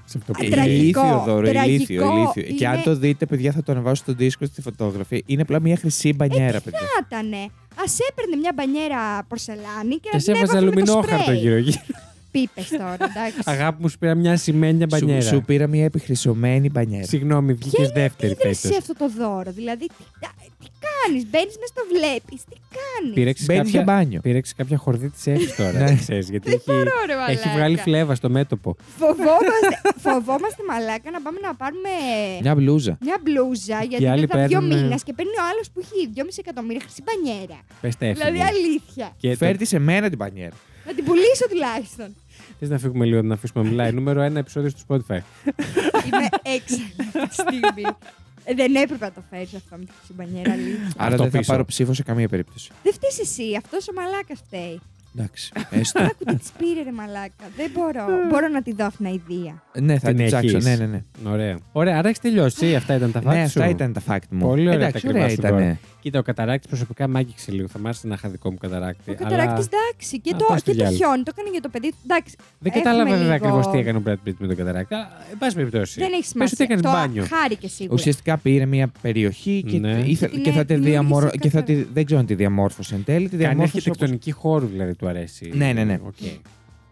Σε αυτό που Ε, λέει. τραγικό, Ηλίθιο δώρο, τραγικό ηλίθιο, ηλίθιο. Και αν είναι- το δείτε, παιδιά, θα το ανεβάσω στο δίσκο στη φωτογραφία. Είναι απλά μια χρυσή μπανιέρα, παιδιά. Θα ήτανε; Α έπαιρνε μια μπανιέρα πορσελάνη και, Και να σε την έβαζε έβαζε με το αλουμινόχαρτο σπρέι. γύρω-γύρω. Πίπες τώρα, εντάξει. Αγάπη μου, σου πήρα μια σημαίνια Σου, μπανιέρα. σου πήρα μια επιχρυσωμένη μπανιέρα. Συγγνώμη, βγήκες δεύτερη Ίδρυσε φέτο. αυτό το δώρο. Δηλαδή, τι, τι κάνεις, μπαίνεις μέσα στο βλέπεις, τι κάνεις; Πήρεξες Μπαίνεις για κάποια, μπάνιο. πήρεξες κάποια χορδή της Εύης τώρα. Ναι. δεν ξέρεις, γιατί έχει, μπορώ, ρε έχει μαλάκα. βγάλει φλέβα στο μέτωπο. Φοβόμαστε, φοβόμαστε μαλάκα να πάμε να πάρουμε Μια μπλούζα. μια μπλούζα γιατί άλλοι μετά δύο παίρνουν, μήνες και παίρνει ο άλλος που έχει 2,5 εκατομμύρια χρυσή μπανιέρα. Πες τα Δηλαδή αλήθεια. Και το- Φέρτε σε μένα την μπανιέρα. Να την πουλήσω τουλάχιστον. Θες να φύγουμε λίγο, να αφήσουμε να μιλάει. Νούμερο ένα επεισόδιο στο Spotify. Είμαι έξαλλη αυτή τη στιγμή. Ε, δεν έπρεπε να το φέρεις αυτό με τη χρυσή μπανιέρα, αλήθεια. Άρα Αυτό δεν θα πίσω. πάρω ψήφο σε καμία περίπτωση. Δεν φταίεις εσύ, αυτός ο μαλάκας φταίει. Εντάξει. Έστω. Άκου τι της πήρε, ρε μαλάκα. Δεν μπορώ. μπορώ να τη δω αυτήν την ιδέα. ναι, θα Την την ψάξω. έχεις. Ναι, ναι, ναι. Ωραία. Ωραία, άρα έχεις τελειώσει. Αυτά ήταν τα Ναι, facts αυτά σου; ήταν τα fact μου. Πολύ ωραία Εντάξει, τα ακριβά ωραία σου ήταν. δώρα. Κοίτα, ο καταράκτη προσωπικά μ' άγγιξε λίγο. Θα μ' άρεσε να είχα δικό μου καταράκτη. Ο καταράκτη, αλλά εντάξει. Και, Α, το, πας στο και το διάλογο. χιόνι το έκανε για το παιδί του. Εντάξει. Δεν έχουμε κατάλαβα βέβαια λίγο- ακριβώς τι έκανε ο Brad Pitt με τον καταράκτη. Αλλά, εν πάση περιπτώσει. Δεν έχει Πες ότι σημασία. έκανε το μπάνιο. χάρηκε σίγουρα. Ουσιαστικά πήρε μια περιοχή και, Ναι. ήθε- Την και θα τη δημιούργησε διαμορ... και θα τη... καθαρά. δεν ξέρω αν τη διαμόρφωσε εν τέλει. Τη Κάνει διαμόρφωσε όπως- αρχιτεκτονική χώρου δηλαδή του αρέσει. Ναι, ναι, ναι. Οκ.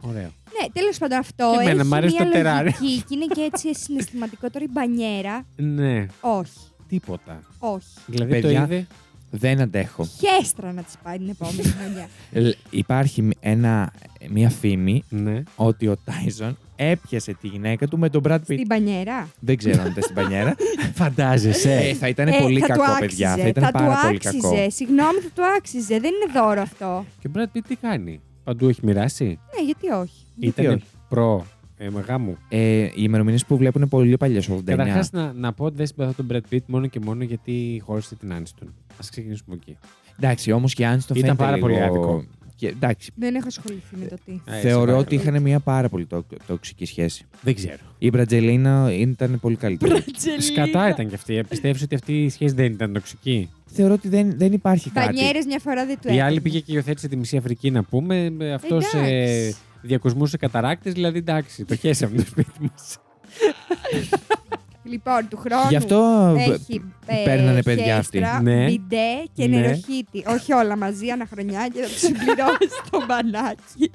Ωραίο. Ναι, τέλος πάντων αυτό. Και εμένα έχει μ' αρέσει μια το τεράρι. λογική και είναι και έτσι συναισθηματικό. Τώρα η μπανιέρα. Ναι, Όχι. τίποτα. Όχι. Δηλαδή Παιδιά. το είδε. Δεν αντέχω. Χέστρα να της πάει την επόμενη χρονιά. Λ- Υπάρχει ένα, μια φήμη Ναι. ότι ο Τάιζον έπιασε τη γυναίκα του με τον Brad Pitt. Στην μπανιέρα. Δεν ξέρω αν ήταν στην πανιέρα. Φαντάζεσαι. ε, θα ήταν Ε, πολύ θα του κακό, άξιζε, παιδιά. Θα ήταν θα πάρα του πολύ άξιζε. κακό. Συγγνώμη, θα του άξιζε. Δεν είναι δώρο αυτό. Και ο Brad Pitt τι κάνει; Παντού έχει μοιράσει; Ναι, γιατί όχι. Γιατί Ήταν όχι. προ ε, γάμου. Ε, οι ημερομηνίες που βλέπουν πολύ παλιές, 89. Καταρχάς να, να πω ότι δεν συμπαθώ τον Brad Pitt μόνο και μόνο γιατί χώρισε την Άνιστον. Α ξεκινήσουμε εκεί. Εντάξει, όμως και αν στο Ήταν φαίνεται πάρα πολύ λίγο- άδικο. Και, εντάξει, Δεν έχω ασχοληθεί με το τι. Ε, σε θεωρώ παρακαλώ. ότι είχαν μια πάρα πολύ το- τοξική σχέση. Δεν ξέρω. Η Μπρατζελίνα ήταν πολύ καλύτερη. Σκατά ήταν κι αυτή. Πιστεύεις ότι αυτή η σχέση δεν ήταν τοξική; θεωρώ ότι δεν, δεν υπάρχει κάτι. Μπανιέρε μια φορά δεν του Η άλλη έπαιρνε. πήγε και υιοθέτησε τη μισή Αφρική να πούμε. Αυτός ε, Εντάξει. διακοσμούσε καταράκτε, δηλαδή εντάξει, το χέσαμε το σπίτι μας. Λοιπόν, του χρόνου Γι' αυτό έχει ε, παίρνανε παιδιά αυτοί. χέστρα, Ναι. μπιντέ και Ναι. νεροχύτη. Όχι όλα μαζί, ένα χρονιά και θα τους συμπληρώσει το μπανάκι.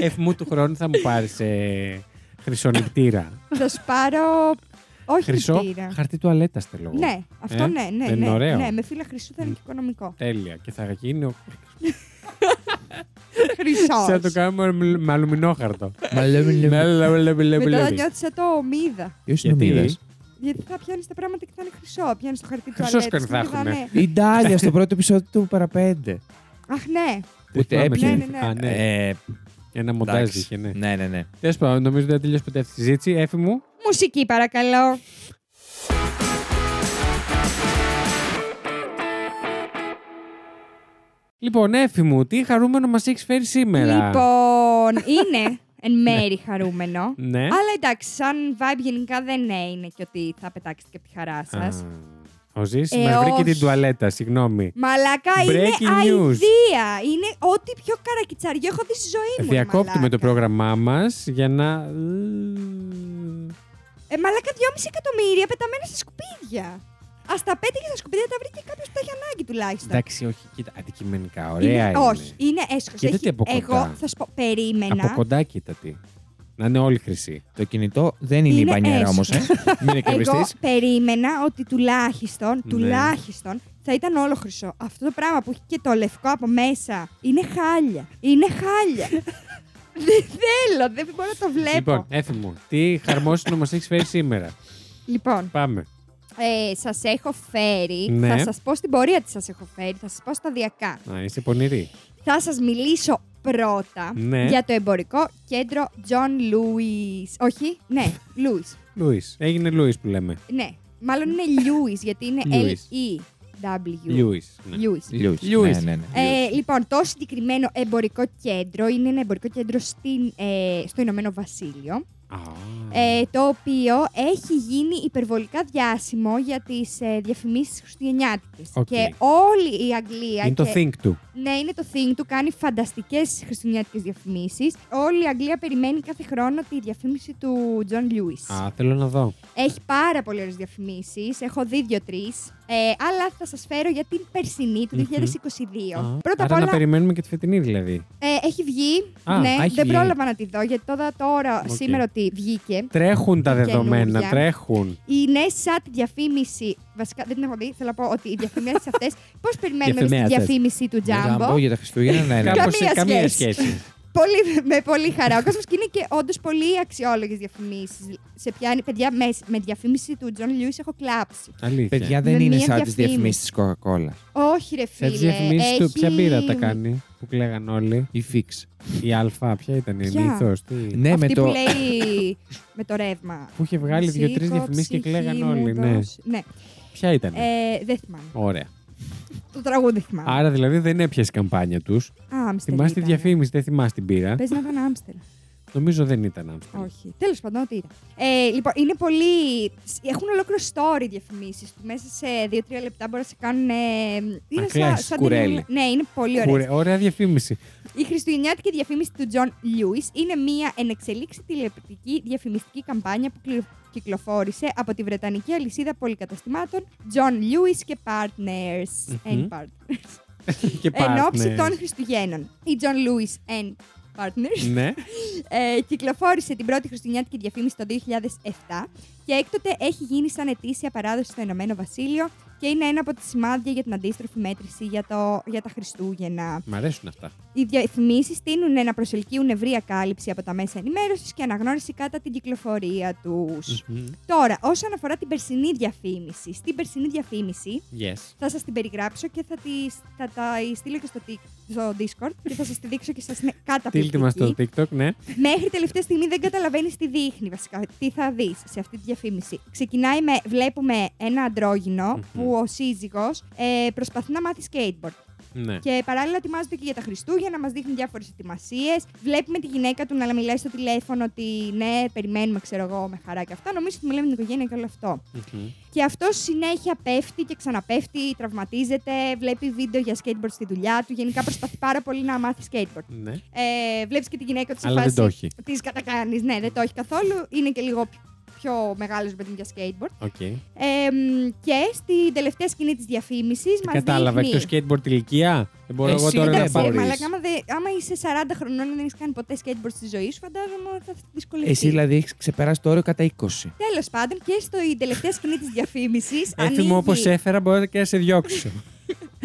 Εφ μου του χρόνου θα μου πάρεις ε, χρυσονικτήρα. θα σου πάρω. Όχι Χρυσό λιπτήρα. χαρτί τουαλέτας θέλω εγώ. Ναι, αυτό Ε, ναι, ναι. δεν είναι ναι, ωραίο. ναι, με φύλλα χρυσού θα είναι και οικονομικό. Τέλεια. Και θα γίνει ο... Χρυσός. Θα το κάνουμε με- με αλουμινόχαρτο. Μα λέμε, λέμε. Μετά θα νιώθεις σαν το ομίδα. Ποιος είναι ο Γιατί; Μίδας; Γιατί θα πιάνεις τα πράγματα και θα είναι χρυσό. Πιάνεις το χαρτί του Χρυσό σκόνη θα έχουνε. Η Ντάλια στο πρώτο επεισόδιο του Παραπέντε. Αχ, ναι. Ούτε Θυμάμαι έπιανε. τι. Ναι, ναι, ναι. Α, ναι. Ε, Ένα μοντάζ εντάξει. είχε, ναι. Ναι, ναι, ναι. Τέλος πάντων, νομίζω δεν τελειώσει ποτέ αυτή η συζήτηση. Έφη μου. Μουσική, παρακαλώ. Λοιπόν, Έφη μου, τι χαρούμενο μας έχεις φέρει σήμερα; Λοιπόν, είναι εν μέρη χαρούμενο. Ναι. Αλλά εντάξει, σαν vibe γενικά δεν είναι και ότι θα πετάξετε και από τη χαρά σας. Α, Ο Ζής Ε, μας βρήκε όχι. την τουαλέτα, συγγνώμη. Μαλάκα Breaking είναι news. αηδία. Είναι ό,τι πιο καρακιτσαριό έχω δει στη ζωή μου. ρε Διακόπτουμε το μαλάκα. πρόγραμμά μας για να... Ε, μαλάκα 2,5 εκατομμύρια πεταμένα στα σκουπίδια. Α τα πέτυχε στα σκουπίδια, τα βρήκε κάποιος που τα έχει ανάγκη τουλάχιστον. Εντάξει, όχι, κοίτα, αντικειμενικά, ωραία είναι. Όχι, είναι έσχος. Κοίτα τι από κοντά. Εγώ θα σου πω, περίμενα. Από κοντά κοίτα τι. Να είναι όλοι χρυσοί. Το κινητό δεν είναι, η Είναι μπανιέρα όμως. έσχο. Μην είναι Εγώ κρεμιστή. περίμενα ότι τουλάχιστον, Ναι. τουλάχιστον θα ήταν όλο χρυσό. Αυτό το πράγμα που έχει και το λευκό από μέσα είναι χάλια. Είναι χάλια. δεν θέλω, δεν μπορώ να το βλέπω. Λοιπόν, Έφη μου, τι χαρμόσυνο μας έχεις φέρει σήμερα; Λοιπόν, Πάμε. Ε, σας έχω φέρει, Ναι. θα σας πω στην πορεία τι σας έχω φέρει, θα σας πω σταδιακά. Α, είσαι πονηρή. Θα σας μιλήσω πρώτα Ναι. για το εμπορικό κέντρο John Lewis. Όχι, ναι, Lewis. Λούις. Έγινε Λούις που λέμε. Ναι, μάλλον είναι Lewis γιατί είναι Lewis. L-E-W. Λούις. ναι. Lewis. Λιούς. Λιούις. Ναι, ναι, ναι. Ε, λοιπόν, το συγκεκριμένο εμπορικό κέντρο είναι ένα εμπορικό κέντρο στην, ε, στο Ηνωμένο Βασίλειο. Α. Ε, το οποίο έχει γίνει υπερβολικά διάσημο για τις ε, διαφημίσεις χριστουγεννιάτικες. Οκ. Και όλη η Αγγλία... Είναι το και... thing του. Ναι, είναι το thing του, κάνει φανταστικές χριστουγεννιάτικες διαφημίσεις. Όλη η Αγγλία περιμένει κάθε χρόνο τη διαφήμιση του John Lewis. Α, θέλω να δω. Έχει πάρα πολλέ ωραίες διαφημίσεις. Έχω δει δύο-τρει. Ε, αλλά θα σας φέρω για την περσινή του 2022. Α, Πρώτα απ' άρα όλα, να περιμένουμε και τη φετινή δηλαδή. ε, έχει βγει. Α, ναι, α, έχει δεν βγει. πρόλαβα να τη δω γιατί τώρα, τώρα Οκ. σήμερα ότι βγήκε. Τρέχουν τα Η δεδομένα, καινούρια. τρέχουν. Είναι σαν τη διαφήμιση. Βασικά δεν την έχω δει. Θέλω να πω ότι οι διαφημίσεις αυτές. Πώς περιμένουμε εμείς τη Διαφημίσεις. διαφήμιση του Jumbo; Jumbo. για τα Χριστούγεννα, ναι, ναι. Κάπως- Καμία καμία σχέση. Σχέση. Πολύ, με πολύ χαρά. Ο κόσμος και είναι και όντως πολύ αξιόλογε διαφημίσεις. Σε πιάνει, παιδιά, με, με διαφήμιση του Τζον Λιούι έχω κλάψει. Αλήθεια. Παιδιά δεν Με είναι μία σαν τις διαφήμιση. διαφημίσεις της Coca-Cola. Όχι, ρε φίλε. Σε τι διαφημίσεις του, έχει- ποια μπύρα τα κάνει που κλαίγαν όλοι. Η Fix. Η Α, ποια ήταν, η Ποια; Νήθος, τι; Ναι, Αυτή με το. που λέει με το ρεύμα. Που είχε βγάλει δύο-τρεις Σήκω, διαφημίσεις και ψυχή κλαίγαν μου όλοι. Ναι. δώσε. ναι. Ποια ήταν. Ε, δεν θυμάμαι. Ωραία. Το τραγούδι θυμάμαι. Άρα δηλαδή δεν έπιασε καμπάνια τους. Άμστερ. Θυμάσαι τη ήτανε. διαφήμιση, δεν θυμάσαι την πύρα. Παίζει να ήταν Άμστερ. Νομίζω δεν ήταν Άμστερ. Όχι. Τέλος πάντων, ό,τι ήταν. Ε, λοιπόν, είναι πολύ. Έχουν ολόκληρο story διαφημίσεις του. Μέσα σε 2-3 λεπτά μπορεί να σε κάνουν. Ε, είναι κλαις, σαν κουρέλι. ταινία- Ναι, είναι πολύ ωραία. Ωραία, ωραία διαφήμιση. Η χριστουγεννιάτικη διαφήμιση του John Lewis είναι μία ενεξελίξη τηλεοπτική διαφημιστική καμπάνια που κλη- κυκλοφόρησε από τη Βρετανική αλυσίδα πολυκαταστημάτων John Lewis και Partners. Μμμ. And Partners. και Εν ώψη partners. των Χριστουγέννων. Η John Lewis and Partners Ναι. ε, κυκλοφόρησε την πρώτη χριστουγεννιάτικη διαφήμιση το 2007 και έκτοτε έχει γίνει σαν ετήσια παράδοση στο Ηνωμένο Βασίλειο και είναι ένα από τα σημάδια για την αντίστροφη μέτρηση για, το, για τα Χριστούγεννα. Μ' αρέσουν αυτά. Οι διαφημίσεις τείνουν να προσελκύουν ευρία κάλυψη από τα μέσα ενημέρωσης και αναγνώριση κατά την κυκλοφορία τους. Μμμ. Τώρα, όσον αφορά την περσινή διαφήμιση, στην περσινή διαφήμιση Yes. θα σας την περιγράψω και θα, τη, θα τα στείλω και στο, tik- στο Discord και θα σας τη δείξω και σας είναι Στείλτε μας στο καταπληκτική. TikTok, ναι. Μέχρι τελευταία στιγμή δεν καταλαβαίνεις τι δείχνει βασικά. Τι θα δεις σε αυτή τη διαφήμιση. Ξεκινάει με. Βλέπουμε ένα αντρόγινο Μμμ. που που ο σύζυγος ε, προσπαθεί να μάθει skateboard. Ναι. Και παράλληλα ετοιμάζονται και για τα Χριστούγεννα, μας δείχνουν διάφορες ετοιμασίες. Βλέπουμε τη γυναίκα του να μιλάει στο τηλέφωνο ότι ναι, περιμένουμε, ξέρω εγώ, με χαρά και αυτά. Νομίζω ότι μιλάει με την οικογένεια και όλο αυτό. Μμμ. Και αυτό συνέχεια πέφτει και ξαναπέφτει, τραυματίζεται, βλέπει βίντεο για skateboard στη δουλειά του. Γενικά προσπαθεί πάρα πολύ να μάθει skateboard. Ναι. Ε, Βλέπεις και τη γυναίκα του σε Αλλά δεν φάση. το έχει. Της κατακάνει. Ναι, δεν το έχει καθόλου. Είναι και λίγο πιο- πιο μεγάλος παιδί μου για skateboard. Οκ. Ε, μ, και στην τελευταία σκηνή της διαφήμισης μας Κατάλαβα. δείχνει. Έχει το skateboard ηλικία. Δεν μπορώ εγώ Εσύ τώρα δεν να Εντάξει, πάω. μπορείς. μαλάκα, άμα, δε- άμα είσαι 40 χρονών και δεν έχεις κάνει ποτέ skateboard στη ζωή σου, φαντάζομαι ότι θα δυσκολευτεί. Εσύ δηλαδή έχεις ξεπεράσει το όριο κατά 20. Τέλος πάντων, και στην τελευταία σκηνή της διαφήμισης. Έφημο όπως έφερα, μπορεί και να σε διώξω.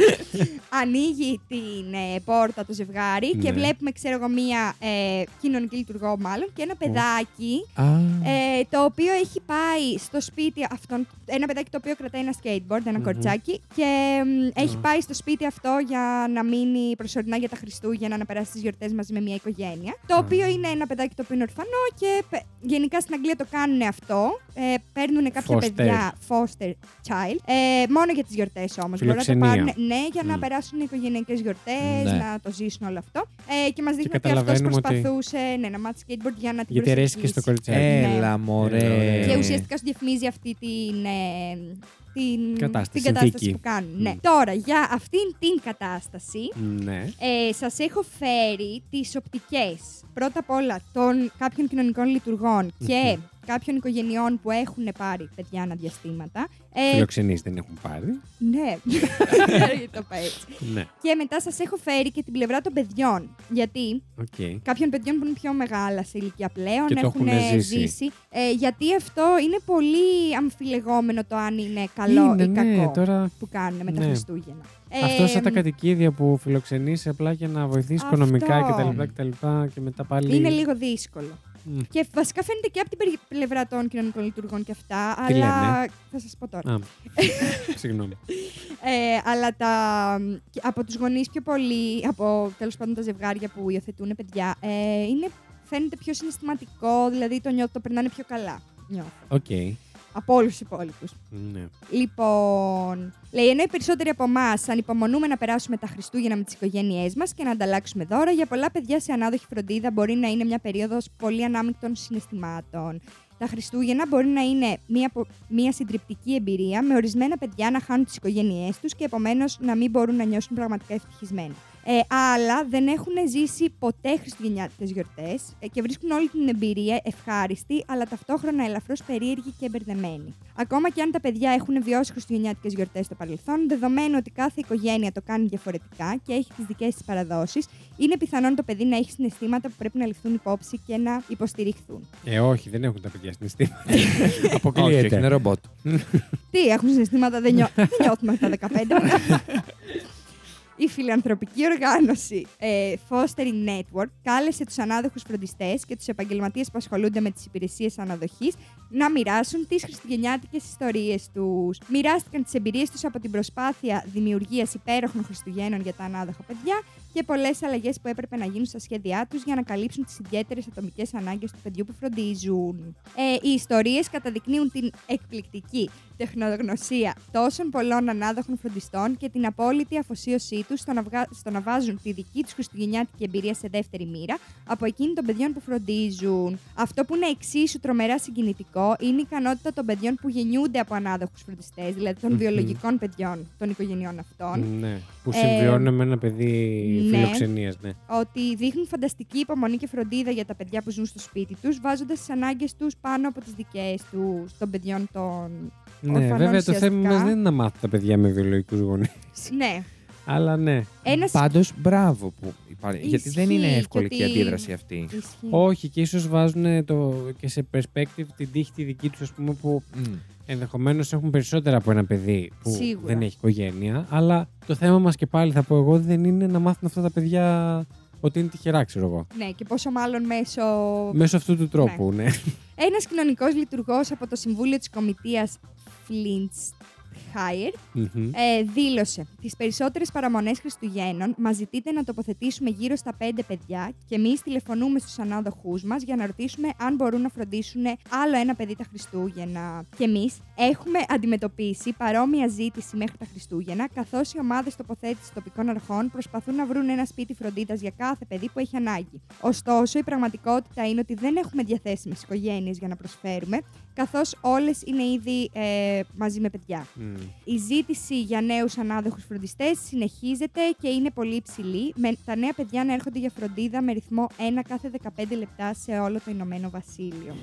ανοίγει την ε, πόρτα το ζευγάρι και Ναι. βλέπουμε, ξέρω εγώ, μία ε, κοινωνική λειτουργό μάλλον και ένα παιδάκι Α, ε, το οποίο έχει πάει στο σπίτι αυτόν. Ένα παιδάκι το οποίο κρατάει ένα skateboard, ένα Μμμ. κορτσάκι και μ, έχει Α. πάει στο σπίτι αυτό για να μείνει προσωρινά για τα Χριστούγεννα, να περάσει τις γιορτές μαζί με μια οικογένεια. Το Α. οποίο είναι ένα παιδάκι το οποίο είναι ορφανό και πε- γενικά στην Αγγλία το κάνουν αυτό. Ε, παίρνουν κάποια Foster. παιδιά foster child. Ε, μόνο για τις γιορτές όμως. Μπορούν να το Φιλοξενία. πάρουν, ναι, για να Μμ. περάσουν οικογενειακές γιορτές, Ναι. να το ζήσουν όλο αυτό. Ε, και μας δείχνει ότι αυτός καταλαβαίνουμε ότι- προσπαθούσε ναι, να μάθει skateboard για να την Γιατί αρέσει και στο προσεγγίσει. κοριτσάκι. έλα, Ε, μωρέ. Και ουσιαστικά σου διαφημίζει αυτή την. ε, την Κατάσταση, την κατάσταση συνθήκη. που κάνουν. Μμ. Ναι. Τώρα, για αυτήν την κατάσταση, Ναι. ε, σας έχω φέρει τις οπτικές. Πρώτα απ' όλα των κάποιων κοινωνικών λειτουργών και κάποιων οικογενειών που έχουν πάρει παιδιά ανά διαστήματα. Ε, Φιλοξενείς δεν έχουν πάρει. ναι, γιατί το είπα έτσι. Ναι. Και μετά σας έχω φέρει και την πλευρά των παιδιών. Γιατί Οκ. κάποιων παιδιών που είναι πιο μεγάλα σε ηλικία πλέον, Και το έχουν έχουν ζήσει. ζήσει. Ε, γιατί αυτό είναι πολύ αμφιλεγόμενο το αν είναι καλό Είναι, ή κακό ναι, τώρα που κάνουν με τα Ναι. Χριστούγεννα. Αυτό σαν τα μ, κατοικίδια που φιλοξενείς απλά για να βοηθήσει Αυτό. οικονομικά κτλ. κτλ. Και μετά πάλι. Είναι λίγο δύσκολο. Μμ. Και βασικά φαίνεται και από την περι- πλευρά των κοινωνικών λειτουργών και αυτά. Τι αλλά λένε; θα σας πω τώρα. Α, συγγνώμη. Ε, αλλά τα, και από τους γονείς πιο πολύ, από τέλος πάντων τα ζευγάρια που υιοθετούν παιδιά, ε, είναι, φαίνεται πιο συναισθηματικό, δηλαδή το νιώθω, το περνάνε πιο καλά. Νιώθω. Οκ. Από όλους τους υπόλοιπους. Ναι. Λοιπόν, λέει, ενώ οι περισσότεροι από εμάς ανυπομονούμε να περάσουμε τα Χριστούγεννα με τις οικογένειές μας και να ανταλλάξουμε δώρα, για πολλά παιδιά σε ανάδοχη φροντίδα μπορεί να είναι μια περίοδος πολύ ανάμεικτων συναισθημάτων. Τα Χριστούγεννα μπορεί να είναι μια, πο- μια συντριπτική εμπειρία με ορισμένα παιδιά να χάνουν τις οικογένειές τους και επομένως να μην μπορούν να νιώσουν πραγματικά ευτυχισμένοι. Ε, άλλα δεν έχουν ζήσει ποτέ χριστουγεννιάτικες γιορτές και βρίσκουν όλη την εμπειρία ευχάριστη, αλλά ταυτόχρονα ελαφρώς περίεργη και μπερδεμένη. Ακόμα και αν τα παιδιά έχουν βιώσει χριστουγεννιάτικες γιορτές στο παρελθόν, δεδομένου ότι κάθε οικογένεια το κάνει διαφορετικά και έχει τις δικές της παραδόσεις, είναι πιθανόν το παιδί να έχει συναισθήματα που πρέπει να ληφθούν υπόψη και να υποστηριχθούν. Ε, όχι, δεν έχουν τα παιδιά συναισθήματα. Όχι, όχι, είναι Αποκλείεται. ρομπότ. Τι, έχουν συναισθήματα, δεν, νιώ... δεν νιώθουμε αυτά τα 15. Η φιλανθρωπική οργάνωση ε, Fostering Network κάλεσε τους ανάδοχους φροντιστές και τους επαγγελματίες που ασχολούνται με τις υπηρεσίες αναδοχής να μοιράσουν τις χριστουγεννιάτικες ιστορίες τους. Μοιράστηκαν τις εμπειρίες τους από την προσπάθεια δημιουργίας υπέροχων Χριστουγέννων για τα ανάδοχα παιδιά και πολλές αλλαγές που έπρεπε να γίνουν στα σχέδιά τους για να καλύψουν τις ιδιαίτερες ατομικές ανάγκες του παιδιού που φροντίζουν. Ε, οι ιστορίες καταδεικνύουν την εκπληκτική τεχνογνωσία τόσων πολλών ανάδοχων φροντιστών και την απόλυτη αφοσίωσή τους στο, να βγα- στο να βάζουν τη δική τους χριστουγεννιάτικη εμπειρία σε δεύτερη μοίρα από εκείνη των παιδιών που φροντίζουν. Αυτό που είναι εξίσου τρομερά συγκινητικό είναι η ικανότητα των παιδιών που γεννιούνται από ανάδοχους φροντιστές, δηλαδή των Μμμ. βιολογικών παιδιών των οικογενειών αυτών. Ναι. Που Ε, συμβιώνουν με ένα παιδί ναι. φιλοξενίας, ναι. Ότι δείχνουν φανταστική υπομονή και φροντίδα για τα παιδιά που ζουν στο σπίτι τους, βάζοντας τις ανάγκες τους πάνω από τις δικές τους των παιδιών των. Ναι, Ορφανών βέβαια το θέμα ουσιαστικά. μας δεν είναι να μάθει τα παιδιά με βιολογικούς γονείς. Ναι, Αλλά ναι. ένα Πάντως, μπράβο που υπάρχει. Γιατί δεν είναι Ισχύει εύκολη και και η ότι- αντίδραση αυτή. Ισχύει. Όχι, και ίσως βάζουν το, και σε perspective την τύχη τη δική τους, ας πούμε, που Μμ. ενδεχομένως έχουν περισσότερα από ένα παιδί που Σίγουρα. δεν έχει οικογένεια. Αλλά το θέμα μας και πάλι θα πω εγώ δεν είναι να μάθουν αυτά τα παιδιά ότι είναι τυχερά, ξέρω εγώ. Ναι, και πόσο μάλλον μέσω. Μέσω αυτού του τρόπου, ναι. Ένας κοινωνικός λειτουργός από το Συμβούλιο της Κομιτείας Hire Μμμ. ε, δήλωσε: Τις περισσότερες παραμονές Χριστουγέννων μας ζητείτε να τοποθετήσουμε γύρω στα πέντε παιδιά και εμείς τηλεφωνούμε στους ανάδοχούς μας για να ρωτήσουμε αν μπορούν να φροντίσουν άλλο ένα παιδί τα Χριστούγεννα. Και εμείς έχουμε αντιμετωπίσει παρόμοια ζήτηση μέχρι τα Χριστούγεννα, καθώς οι ομάδες τοποθέτησης τοπικών αρχών προσπαθούν να βρουν ένα σπίτι φροντίδας για κάθε παιδί που έχει ανάγκη. Ωστόσο, η πραγματικότητα είναι ότι δεν έχουμε διαθέσιμες οικογένειες για να προσφέρουμε, καθώς όλες είναι ήδη ε, μαζί με παιδιά. Μμ. Η ζήτηση για νέους ανάδοχους φροντιστές συνεχίζεται και είναι πολύ υψηλή, με τα νέα παιδιά να έρχονται για φροντίδα με ρυθμό 1 κάθε 15 λεπτά σε όλο το Ηνωμένο Βασίλειο.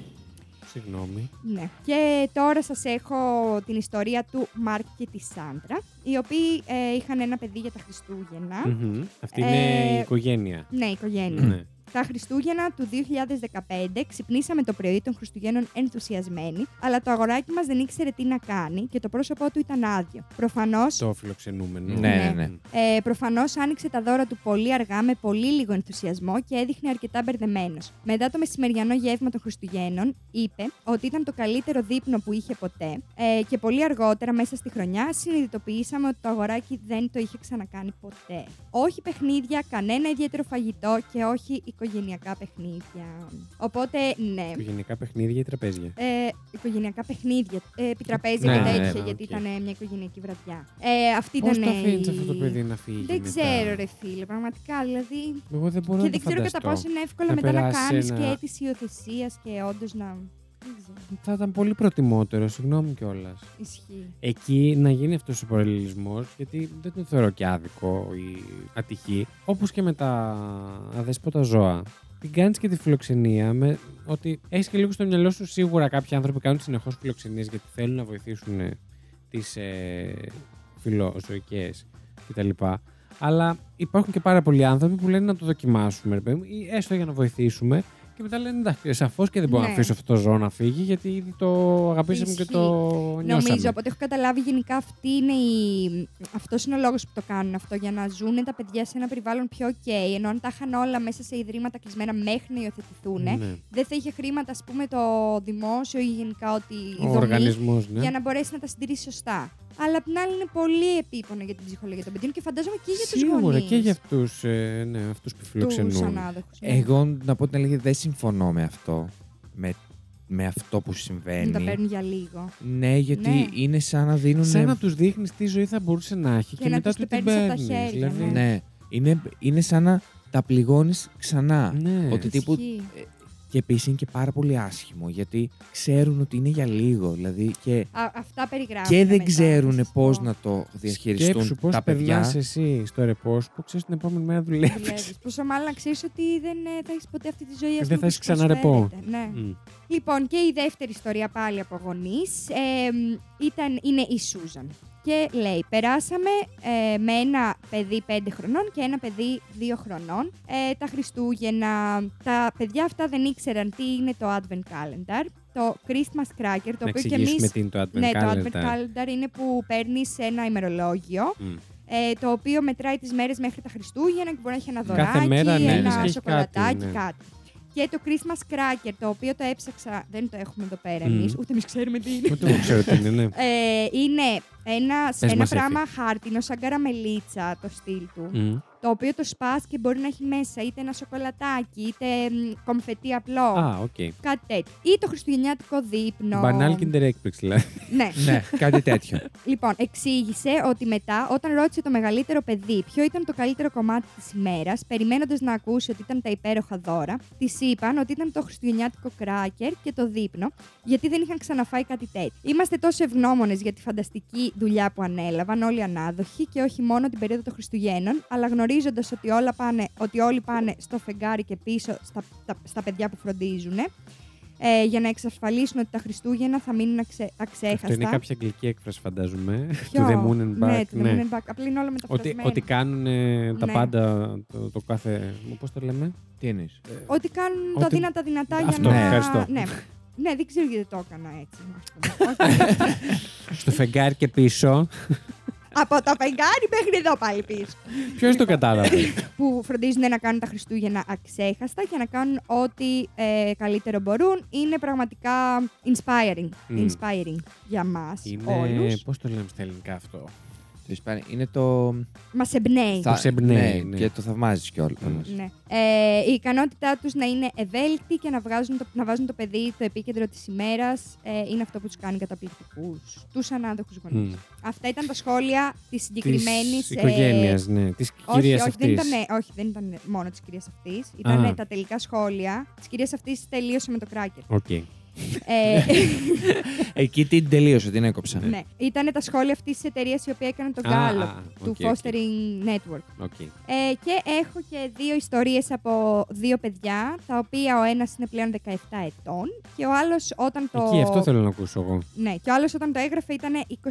Συγγνώμη. Ναι. Και τώρα σας έχω την ιστορία του Μάρκ και τη Σάντρα, οι οποίοι ε, είχαν ένα παιδί για τα Χριστούγεννα. Μμμ. Αυτή είναι η Ε, οικογένεια. Ναι, οικογένεια. Ναι. Τα Χριστούγεννα του 2015 ξυπνήσαμε το πρωί των Χριστουγέννων ενθουσιασμένοι, αλλά το αγοράκι μας δεν ήξερε τι να κάνει και το πρόσωπό του ήταν άδειο. Προφανώ Το φιλοξενούμενο. Ναι, ναι, ναι. Ε, Προφανώς άνοιξε τα δώρα του πολύ αργά με πολύ λίγο ενθουσιασμό και έδειχνε αρκετά μπερδεμένος. Μετά το μεσημεριανό γεύμα των Χριστουγέννων, είπε ότι ήταν το καλύτερο δείπνο που είχε ποτέ ε, και πολύ αργότερα, μέσα στη χρονιά, συνειδητοποιήσαμε ότι το αγοράκι δεν το είχε ξανακάνει ποτέ. Όχι παιχνίδια, κανένα ιδιαίτερο φαγητό και όχι οικογενειακά παιχνίδια. Οπότε, ναι. Οικογενειακά παιχνίδια ή τραπέζια; Ε, οικογενειακά παιχνίδια, ε, επιτραπέζια Ναι, και ναι, τέτοια, ναι, γιατί οκ. ήταν ε, μια οικογενειακή βραδιά. Ε, αυτή Πώς ήταν. το αφήνεις η- αυτό το παιδί να φύγει. Δεν μετά; ξέρω, ρε φίλε, πραγματικά. Δηλαδή. Εγώ δεν μπορώ και να δεν το ξέρω κατά φανταστώ. πόσο είναι εύκολο Να μετά να περάσει κάνεις ένα- και αίτηση υιοθεσίας και όντως να. Δεν ξέρω. Θα ήταν πολύ προτιμότερο, συγγνώμη κιόλας. Ισχύει. Εκεί να γίνει αυτός ο παραλληλισμός, γιατί δεν το θεωρώ και άδικο ή ατυχή. Όπως και με τα αδέσποτα ζώα. Την κάνεις και τη φιλοξενία με ότι έχεις και λίγο στο μυαλό σου σίγουρα κάποιοι άνθρωποι κάνουν συνεχώς φιλοξενίες γιατί θέλουν να βοηθήσουν τις ε, φιλοζωικές κτλ. Αλλά υπάρχουν και πάρα πολλοί άνθρωποι που λένε να το δοκιμάσουμε, ρε παιδί μου, ή έστω για να βοηθήσουμε. Και μετά λένε εντάξει, σαφώς και δεν μπορώ να Ναι. αφήσω αυτό το ζώο να φύγει, γιατί ήδη το αγαπήσαμε και Ισχύει. το νιώσαμε. Νομίζω, από ό,τι έχω καταλάβει, γενικά αυτή είναι η... αυτός είναι ο λόγος που το κάνουν αυτό. Για να ζουν τα παιδιά σε ένα περιβάλλον πιο ok. Ενώ αν τα είχαν όλα μέσα σε ιδρύματα κλεισμένα μέχρι να υιοθετηθούν, Ναι. δεν θα είχε χρήματα, ας πούμε, το δημόσιο ή γενικά ότι η Ο δομή οργανισμός, ναι. για να μπορέσει να τα συντηρήσει σωστά. Αλλά απ' την άλλη είναι πολύ επίπονο για την ψυχολογία των παιδιών και φαντάζομαι και για τους Σίγουρα γονείς. και για αυτούς ε, ναι, αυτούς που τους φιλοξενούν. ανάδοχους. ναι. Εγώ να πω την αλήθεια δεν συμφωνώ με αυτό. Με, με αυτό που Να τα συμβαίνει. παίρνουν για λίγο. Ναι, γιατί Ναι. είναι σαν να δίνουν. Σαν να τους δείχνεις τι ζωή θα μπορούσε να έχει και, Και να μετά τους του το την παίρνεις από τα παίρνεις. χέρια, Δηλαδή, Ναι. Είναι, είναι σαν να τα πληγώνεις ξανά. ναι. Ότι τύπου. Ισχύει. Και επίσης είναι και πάρα πολύ άσχημο γιατί ξέρουν ότι είναι για λίγο. Δηλαδή και, Α, αυτά περιγράφουν. και δεν μετά, θα ξέρουν σας πώς πω. να το διαχειριστούν Σκέψου πώς τα παιδιά. περνάς εσύ στο ρεπός που ξέρεις την επόμενη μέρα δουλεύεις. Δουλεύεις. Πόσο μάλλον να ξέρεις ότι δεν ε, θα έχεις ποτέ αυτή τη ζωή. ας Δεν πούμε, θα που έχεις σου ξανά ρεπό. προσφέρεται. Ναι. Λοιπόν, και η δεύτερη ιστορία πάλι από γονείς ήταν, είναι η Σούζαν. Και λέει, περάσαμε ε, με ένα παιδί 5 χρονών και ένα παιδί 2 χρονών ε, τα Χριστούγεννα. Τα παιδιά αυτά δεν ήξεραν τι είναι το Advent Calendar, το Christmas Cracker, το Να οποίο και εξηγήσουμε εμείς... τι είναι το Advent Ναι, το Calendar. Advent Calendar είναι που παίρνεις ένα ημερολόγιο Μμ. ε, το οποίο μετράει τις μέρες μέχρι τα Χριστούγεννα και μπορεί να έχει ένα Κάθε δωράκι, μέρα, ναι, ένα ναι, έχει σοκολατάκι, κάτι, ναι. κάτι. Και το Christmas Cracker, το οποίο το έψαξα, δεν το έχουμε εδώ πέρα Μμ. εμείς, ούτε εμείς ξέρουμε τι είναι. Ούτε εγώ ξέρω τι είναι, ναι. Ε, είναι ένας, Πες ένα μας, πράγμα χάρτινο, σαν καραμελίτσα το στυλ του, Μμ. Το οποίο το σπας και μπορεί να έχει μέσα είτε ένα σοκολατάκι, είτε μ, κομφετί απλό, Α, οκ. κάτι τέτοιο. Ή το χριστουγεννιάτικο δείπνο. Μπανάλ Kinder Έκπληξ, δηλαδή. Ναι. ναι, κάτι τέτοιο. Λοιπόν, εξήγησε ότι μετά, όταν ρώτησε το μεγαλύτερο παιδί ποιο ήταν το καλύτερο κομμάτι της ημέρας, περιμένοντας να ακούσει ότι ήταν τα υπέροχα δώρα, της είπαν ότι ήταν το χριστουγεννιάτικο κράκερ και το δείπνο, γιατί δεν είχαν ξαναφάει κάτι τέτοιο. Είμαστε τόσο ευγνώμονες για τη φανταστική δουλειά που ανέλαβαν όλοι οι ανάδοχοι και όχι μόνο την περίοδο των Χριστουγέννων, αλλά γνωρίζοντας ότι, όλα πάνε, ότι όλοι πάνε στο φεγγάρι και πίσω στα, τα- στα παιδιά που φροντίζουν. Ε, για να εξασφαλίσουν ότι τα Χριστούγεννα θα μείνουν αξε, αξέχαστα. Αυτό είναι κάποια αγγλική έκφραση, φαντάζομαι. Ποιο; Του The Moon and Back. Ναι, του The Moon and Back. Απλά είναι όλα Ότι, μεταφρασμένα. ότι κάνουν ε, τα Ναι. πάντα το, το κάθε. Πώς το λέμε; Τι εννοείς; Ότι κάνουν το Ότι- δύνατα δυνατά Αυτό, για να... ευχαριστώ. Ναι. ναι, δεν ξέρω γιατί το έκανα έτσι. ας πούμε. Όχι. Στο φεγγάρι και πίσω. Από το φεγγάρι μέχρι εδώ πάλι πίσω. Ποιος το κατάλαβε; που φροντίζουν να κάνουν τα Χριστούγεννα αξέχαστα και να κάνουν ό,τι ε, καλύτερο μπορούν. Είναι πραγματικά inspiring, Μμ. inspiring για μας Είναι. όλους. Πώς το λέμε στα ελληνικά αυτό; Το inspiring Είναι το. Μας εμπνέει. θα- σε εμπνέει, ναι. Και το θαυμάζεις κιόλας. Μμ. Ναι. Ε, η ικανότητά τους να είναι ευέλικτοι και να, βγάζουν το, να βάζουν το παιδί το επίκεντρο της ημέρας ε, είναι αυτό που τους κάνει καταπληκτικούς, τους ανάδοχους γονείς. Μμ. Αυτά ήταν τα σχόλια της συγκεκριμένης... Της οικογένειας, ναι. Της όχι, κυρίας όχι, δεν αυτής. ήταν, όχι, δεν ήταν μόνο της κυρίας αυτής. Ήταν Α. τα τελικά σχόλια. Της κυρίας αυτής τελείωσε με το cracker. Οκ. Ε, Εκεί την τελείωσε, την έκοψα. ναι. Ήταν τα σχόλια αυτής της εταιρείας η οποία έκανε το Α, Gallup α, του οκ, οκ. Fostering Network. Οκ. Ε, και έχω και δύο ιστορίες από δύο παιδιά, τα οποία ο ένας είναι πλέον 17 ετών και ο άλλος όταν το... Εκεί αυτό θέλω να ακούσω εγώ. Ναι, και ο άλλος όταν το έγραφε ήταν 21.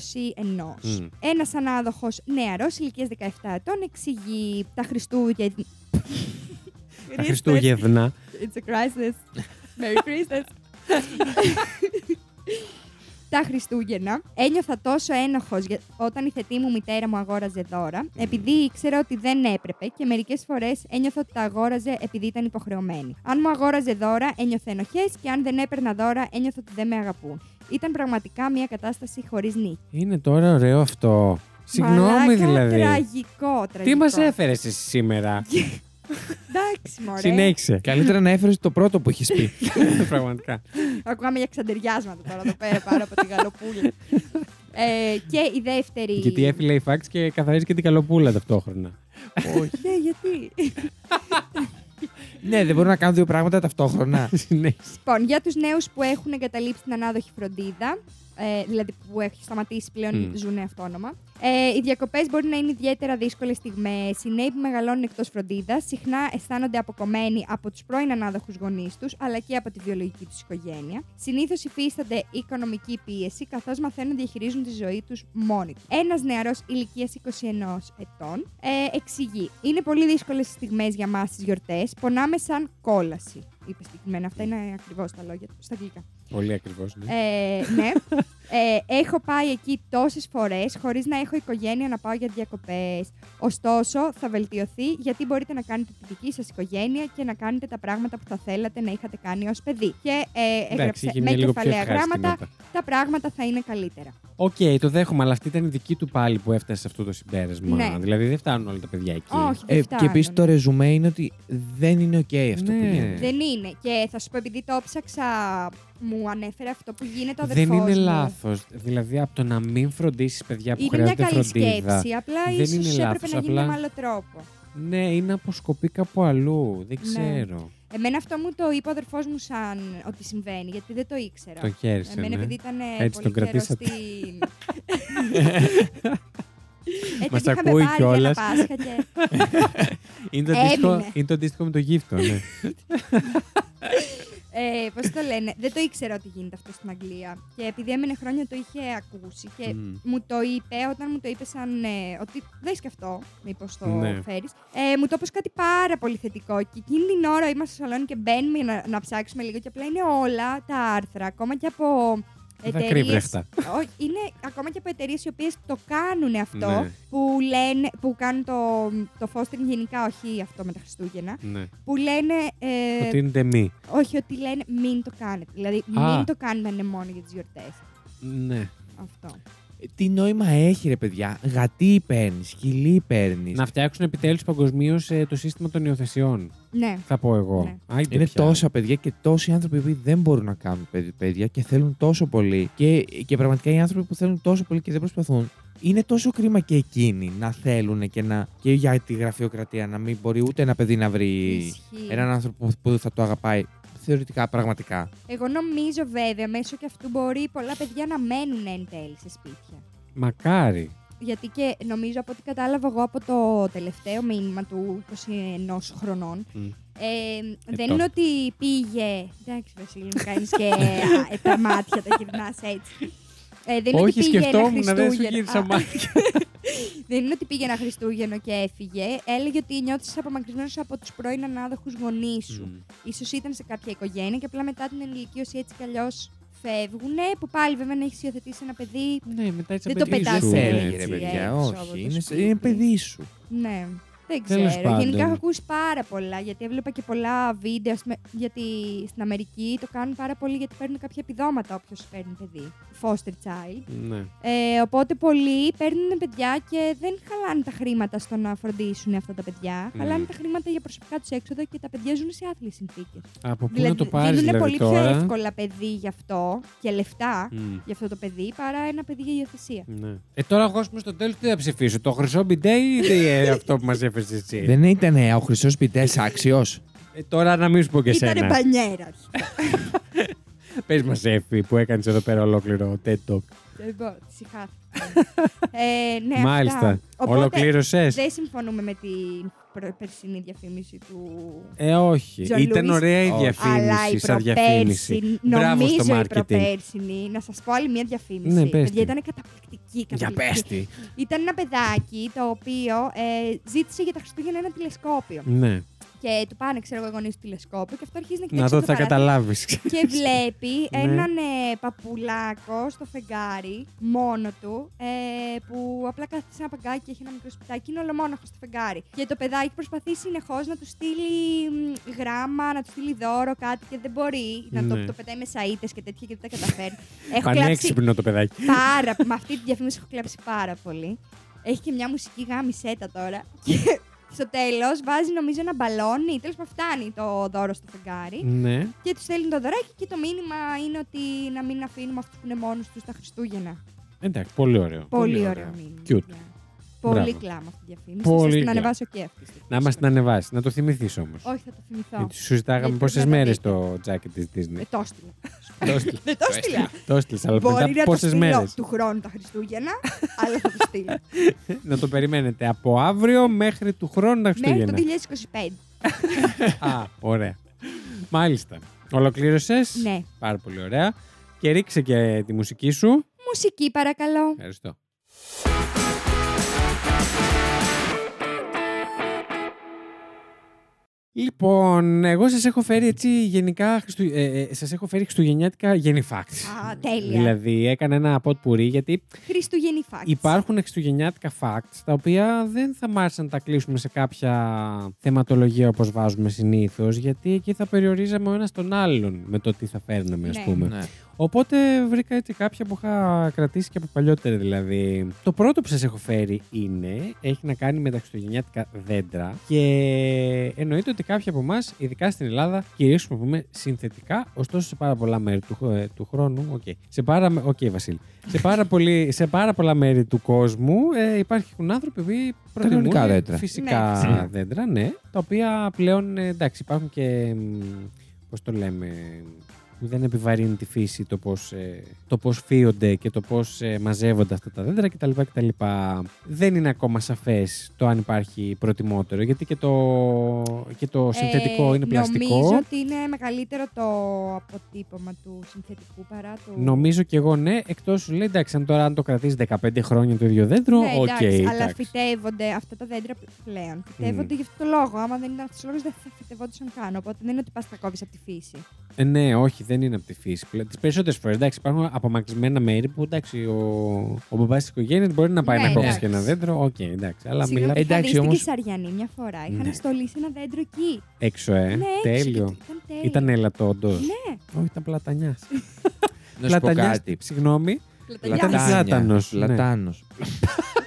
Μμ. Ένας ανάδοχος νεαρός ηλικίας 17 ετών εξηγεί τα Χριστούγεννα... Τα Χριστούγεννα. It's a crisis. Merry Christmas. Τα Χριστούγεννα ένιωθα τόσο ένοχος για- όταν η θετή μου μητέρα μου αγόραζε δώρα, επειδή ήξερα ότι δεν έπρεπε και μερικές φορές ένιωθα ότι τα αγόραζε επειδή ήταν υποχρεωμένη. Αν μου αγόραζε δώρα, ένιωθε ενοχές και αν δεν έπαιρνα δώρα, ένιωθα ότι δεν με αγαπούν. Ήταν πραγματικά μια κατάσταση χωρίς νίκη. Είναι τώρα ωραίο αυτό. Συγγνώμη Μαλάκα, δηλαδή. Τραγικό, τραγικό. Τι μας έφερες εσύ σήμερα; Εντάξει, μωρέ. Συνέχισε. Καλύτερα να έφερες το πρώτο που έχεις πει. Πραγματικά. Ακούγαμε για ξαντεριάσματα τώρα εδώ πέρα πάνω από την γαλοπούλα. ε, και η δεύτερη. Γιατί έφυλε η φάξ και καθαρίζει και την καλοπούλα ταυτόχρονα. Ναι, γιατί; ναι, δεν μπορούν να κάνουν δύο πράγματα ταυτόχρονα. Συνέχισε. λοιπόν, για τους νέους που έχουν εγκαταλείψει την ανάδοχη φροντίδα, ε, δηλαδή που έχει σταματήσει πλέον Μμ. ζουν αυτόνομα. Ε, οι διακοπές μπορεί να είναι ιδιαίτερα δύσκολες στιγμές. Οι νέοι που μεγαλώνουν εκτός φροντίδας συχνά αισθάνονται αποκομμένοι από τους πρώην ανάδοχους γονείς τους, αλλά και από τη βιολογική τους οικογένεια. Συνήθως υφίστανται οικονομική πίεση, καθώς μαθαίνουν να διαχειρίζουν τη ζωή τους μόνοι τους. Ένας νεαρός ηλικίας 21 ετών ε, εξηγεί: Είναι πολύ δύσκολες στιγμές για μας τι γιορτές. Πονάμε σαν κόλαση. Είπε συγκεκριμένα. Αυτά είναι ακριβώς τα λόγια του στα αγγλικά. Πολύ ακριβώς. Ναι. Ε, ναι. Ε, έχω πάει εκεί τόσες φορές χωρίς να έχω οικογένεια να πάω για διακοπές. Ωστόσο, θα βελτιωθεί γιατί μπορείτε να κάνετε τη δική σας οικογένεια και να κάνετε τα πράγματα που θα θέλατε να είχατε κάνει ως παιδί. Και ε, έγραψε είχε με μια λίγο πιο κεφαλαία ευχάριστη γράμματα, νότα. τα πράγματα θα είναι καλύτερα. Οκ, το δέχομαι, αλλά αυτή ήταν η δική του πάλι που έφτασε σε αυτό το συμπέρασμα. Ναι. Δηλαδή δεν φτάνουν όλα τα παιδιά εκεί. Όχι, δεν Ε, και επίσης φτάνουν. το ρεζουμέ είναι ότι δεν είναι οκ αυτό που Ναι. γίνεται. Δεν είναι. Και θα σου πω, επειδή το ψάξα, μου ανέφερε αυτό που γίνεται ο Δεν αδερφός είναι μου. λάθος. Δηλαδή από το να μην φροντίσεις παιδιά που Είναι μια χρειάζονται καλή φροντίδα. σκέψη. Απλά Δεν ίσως είναι έπρεπε λάθος, να γίνει απλά- με άλλο τρόπο. Ναι, είναι αποσκοπή κάπου αλλού. Δεν Ναι. ξέρω. Εμένα αυτό μου το είπε ο αδερφός μου σαν ότι συμβαίνει, γιατί δεν το ήξερα. Το χέρισε. Εμένα ναι. επειδή ήταν Έτσι πολύ τον καιρό κρατήσατε. στην... Ε, Μας γιατί είχαμε ακούει πάρει κιόλας. ένα Πάσχα και... Είναι το, αντίστοιχο, Έμεινε. είναι το αντίστοιχο με το γύφτο, ναι. ε, Πώς το λένε, δεν το ήξερα ότι γίνεται αυτό στην Αγγλία. Και επειδή έμενε χρόνια το είχε ακούσει και Μμ. μου το είπε, όταν μου το είπε σαν ε, ότι δες και αυτό, μήπως το Ναι. φέρεις, ε, μου το είπε ως κάτι πάρα πολύ θετικό. Και εκείνη την ώρα είμαστε στο σαλόνι και μπαίνουμε να, να ψάξουμε λίγο και απλά είναι όλα τα άρθρα, ακόμα και από εταιρείες... Δακρύβρεχτα. Όχι, είναι ακόμα και από εταιρείες οι οποίες το κάνουν αυτό. Ναι. Που, λένε, που κάνουν το, το fostering γενικά, όχι αυτό με τα Χριστούγεννα. ναι. Που λένε. Ε, Ότι είναι τεμή. όχι, ότι λένε μην το κάνετε. Δηλαδή, Α. μην το κάνετε να είναι μόνο για τις γιορτές. Ναι. Αυτό. Ε, Τι νόημα έχει, ρε παιδιά. Γατί παίρνεις, σκυλί παίρνεις. Να φτιάξουν επιτέλους παγκοσμίως το σύστημα των υιοθεσιών. Ναι. Θα πω εγώ. Ναι. Άιντε Είναι πια. τόσα παιδιά και τόσοι άνθρωποι που δεν μπορούν να κάνουν παιδι- παιδιά και θέλουν τόσο πολύ. Και, και πραγματικά οι άνθρωποι που θέλουν τόσο πολύ και δεν προσπαθούν. Είναι τόσο κρίμα και εκείνοι να θέλουν και, να, και για τη γραφειοκρατία να μην μπορεί ούτε ένα παιδί να βρει Ισχύει. έναν άνθρωπο που θα το αγαπάει θεωρητικά, πραγματικά. Εγώ νομίζω βέβαια μέσω και αυτού μπορεί πολλά παιδιά να μένουν εν τέλει σε σπίτια. Μακάρι. Γιατί και νομίζω από ό,τι κατάλαβα εγώ από το τελευταίο μήνυμα του 21 χρονών, Μμ. Ε, δεν Ετώ. είναι ότι πήγε. Εντάξει, Βασίλη, μου κάνεις και α, ε, τα μάτια, τα γυρνάς έτσι. Ε, δεν είναι Όχι, ότι πήγε σκεφτόμουν ένα να δεν σου Χριστούγεννο- γύρισα Α, μάτια. Δεν είναι ότι πήγε ένα Χριστούγεννο και έφυγε. Έλεγε ότι νιώθεις απομακρυσμένος από τους πρώην ανάδοχους γονείς σου. Μμ. Ίσως ήταν σε κάποια οικογένεια και απλά μετά την ενηλικίωση έτσι κι αλλιώς φεύγουν, που πάλι βέβαια να έχεις υιοθετήσει ένα παιδί. Ναι, μετά έτσι Δεν το απαιτήσεις πετάς σου, Δεν έτσι, ναι. θέλει, ρε παιδιά, έξω από όχι. το Είναι, σπίτι. είναι παιδί σου. Ναι. Δεν Τέλος ξέρω. πάντων. Γενικά έχω ακούσει πάρα πολλά γιατί έβλεπα και πολλά βίντεο. ας πούμε, Γιατί στην Αμερική το κάνουν πάρα πολύ γιατί παίρνουν κάποια επιδόματα όποιος παίρνει παιδί. Foster child. Ναι. Ε, οπότε πολλοί παίρνουν παιδιά και δεν χαλάνε τα χρήματα στο να φροντίσουν αυτά τα παιδιά. Μμ. Χαλάνε τα χρήματα για προσωπικά τους έξοδα και τα παιδιά ζουν σε άθλιες συνθήκες. Από πού να το πάρεις δίνουν δηλαδή πολύ τώρα; πιο εύκολα παιδί γι' αυτό και λεφτά Μμ. για αυτό το παιδί παρά ένα παιδί για υιοθεσία. Ναι. Ε, τώρα εγώ ας πούμε, στο τέλος τι θα ψηφίσω, το χρυσό μπιντέ ή τι, ε, αυτό που μα έφερε εσύ. Δεν ήταν ο Χρυσός Πιτές άξιος; Ε, τώρα να μην σου πω και Ήτανε εσένα. μπανιέρα. Πες μας, Εφη, που έκανες εδώ πέρα ολόκληρο TED Talk. Δεν μπορώ, συχάθηκα. ε, ναι, Μάλιστα. Αυτά. Οπότε, Ολοκλήρωσες; δεν συμφωνούμε με την προ- περσινή διαφήμιση του. Ε, όχι. Τζον Ήταν Lewis. ωραία η Όχι. διαφήμιση. Αλλά η σαν διαφήμιση. προπέρσινη, Μπράβο νομίζω στο η marketing. προπέρσινη, να σας πω άλλη μια διαφήμιση. Ναι, πες Παιδιά, τη. ήταν καταπληκτική. Για καταπληκτική. πες τη. Ήταν ένα παιδάκι το οποίο ε, ζήτησε για τα Χριστούγεννα ένα τηλεσκόπιο. Ναι. Και του πάνε, ξέρω εγώ, οι γονείς του τηλεσκόπιο και αυτό αρχίζει να κοιτάξει. Να δω, το θα παράθυρο καταλάβεις. Και βλέπει Ναι. έναν ε, παπουλάκο στο φεγγάρι, μόνο του, ε, που απλά κάθεται σε ένα παγκάκι και έχει ένα μικρό σπιτάκι, είναι ολομόναχος στο φεγγάρι. Και το παιδάκι προσπαθεί συνεχώς να του στείλει μ, γράμμα, να του στείλει δώρο, κάτι και δεν μπορεί. Να το, Ναι. το πετάει με σαΐτες και τέτοια και δεν τα καταφέρει. Έχω κλάψει Πανέξυπνο το παιδάκι. πάρα Με αυτή τη διαφήμιση έχω κλάψει πάρα πολύ. Έχει και μια μουσική γάμισέτα τώρα. Και στο τέλος βάζει νομίζω ένα μπαλόνι. Τέλος πάντων φτάνει το δώρο στο φεγγάρι. Ναι. Και τους στέλνει το δωράκι και το μήνυμα είναι ότι να μην αφήνουμε αυτούς που είναι μόνοι τους τα Χριστούγεννα. Εντάξει, πολύ ωραίο. Πολύ, ωραίο μήνυμα. Cute. Παιδιά. Πολύ Μπράβο. κλάμα αυτή η διαφήμιση. Πολύ Πολύ την κλάμα. ανεβάσω και αυτή. Να μας την ανεβάσεις, να το θυμηθείς όμως. Όχι, θα το θυμηθώ. Γιατί σου ζητάγαμε Γιατί πόσες πρέπει να μέρες δείτε. το τζάκι της Disney. Ε, το έστειλα. Το έστειλες. Δεν το έστειλα. Το έστειλες, αλλά Μπορεί μετά να το πόσες στείλω μέρες; του χρόνου τα Χριστούγεννα, αλλά θα το στείλω. Να το περιμένετε από αύριο μέχρι του χρόνου τα Μέχρι το Χριστούγεννα. 2025. Α, ωραία. Μάλιστα. Ολοκλήρωσες. Ναι. Πάρα πολύ ωραία. Και ρίξε και τη μουσική σου. Μουσική, παρακαλώ. Ευχαριστώ. Λοιπόν, εγώ σας έχω φέρει έτσι γενικά, Χριστου... ε, ε, σας έχω φέρει χριστουγεννιάτικα γενιφacts. Α, τέλεια. Δηλαδή έκανα ένα ποτ πουρί γιατί Χριστουγεννή facts. υπάρχουν χριστουγεννιάτικα facts τα οποία δεν θα μ' άρεσε να τα κλείσουμε σε κάποια θεματολογία όπως βάζουμε συνήθως γιατί εκεί θα περιορίζαμε ο ένας τον άλλον με το τι θα φέρναμε ας Ναι. πούμε. Ναι. Οπότε βρήκα έτσι κάποια που είχα κρατήσει και από παλιότερα δηλαδή. Το πρώτο που σας έχω φέρει είναι, έχει να κάνει με τα χριστουγεννιάτικα δέντρα και εννοείται ότι κάποιοι από εμάς, ειδικά στην Ελλάδα, κυρίως χρησιμοποιούμε συνθετικά, ωστόσο σε πάρα πολλά μέρη του, χ- ε, του χρόνου, οκ. Σε πάρα, οκ, Βασίλη. Σε πάρα, πολύ, σε πάρα πολλά μέρη του κόσμου ε, υπάρχουν άνθρωποι που προτιμούν Κανονικά δέντρα. φυσικά Ναι. δέντρα, ναι, τα οποία πλέον, ε, εντάξει, υπάρχουν και, μ, πώς το λέμε, που δεν επιβαρύνει τη φύση το πώς, ε, το πώς φύονται και το πώς ε, μαζεύονται αυτά τα δέντρα κτλ. κτλ. Δεν είναι ακόμα σαφές το αν υπάρχει προτιμότερο, γιατί και το, και το συνθετικό Ε, είναι πλαστικό. Νομίζω ότι είναι μεγαλύτερο το αποτύπωμα του συνθετικού παρά του. Νομίζω και εγώ ναι, εκτός σου λέει εντάξει, αν τώρα αν το κρατήσεις 15 χρόνια το ίδιο δέντρο, Ναι, οκ. εντάξει, αλλά εντάξει. φυτεύονται αυτά τα δέντρα πλέον. Φυτεύονται γι' αυτό το λόγο. Άμα δεν ήταν αυτός ο λόγος, δεν θα φυτευόντουσαν καν. Οπότε δεν είναι ότι πας τα κόβεις από τη φύση. Ε, ναι, όχι, δεν είναι από τη φύση. Τις περισσότερες φορές εντάξει, υπάρχουν απομακρυσμένα μέρη που εντάξει, ο, ο μπαμπάς της οικογένειας μπορεί να πάει Ναι, να κόψει εντάξει. και ένα δέντρο. Οκ, εντάξει. Αλλά Συγγνώμη, μιλάμε είχα Εντάξει, δει στην όμως- Κεσαριανή μια φορά. Είχαν Ναι. στολίσει ένα δέντρο εκεί. έξω, ε. ναι, έξω Τέλειο. και Ήταν τέλειο. Ήταν έλατο, όντως. Ναι, Όχι, ήταν πλατανιάς. Να σου πω κάτι. Συγγνώμη. πλατανιάς. Ήταν πλάτανος, ναι. Λατάνος.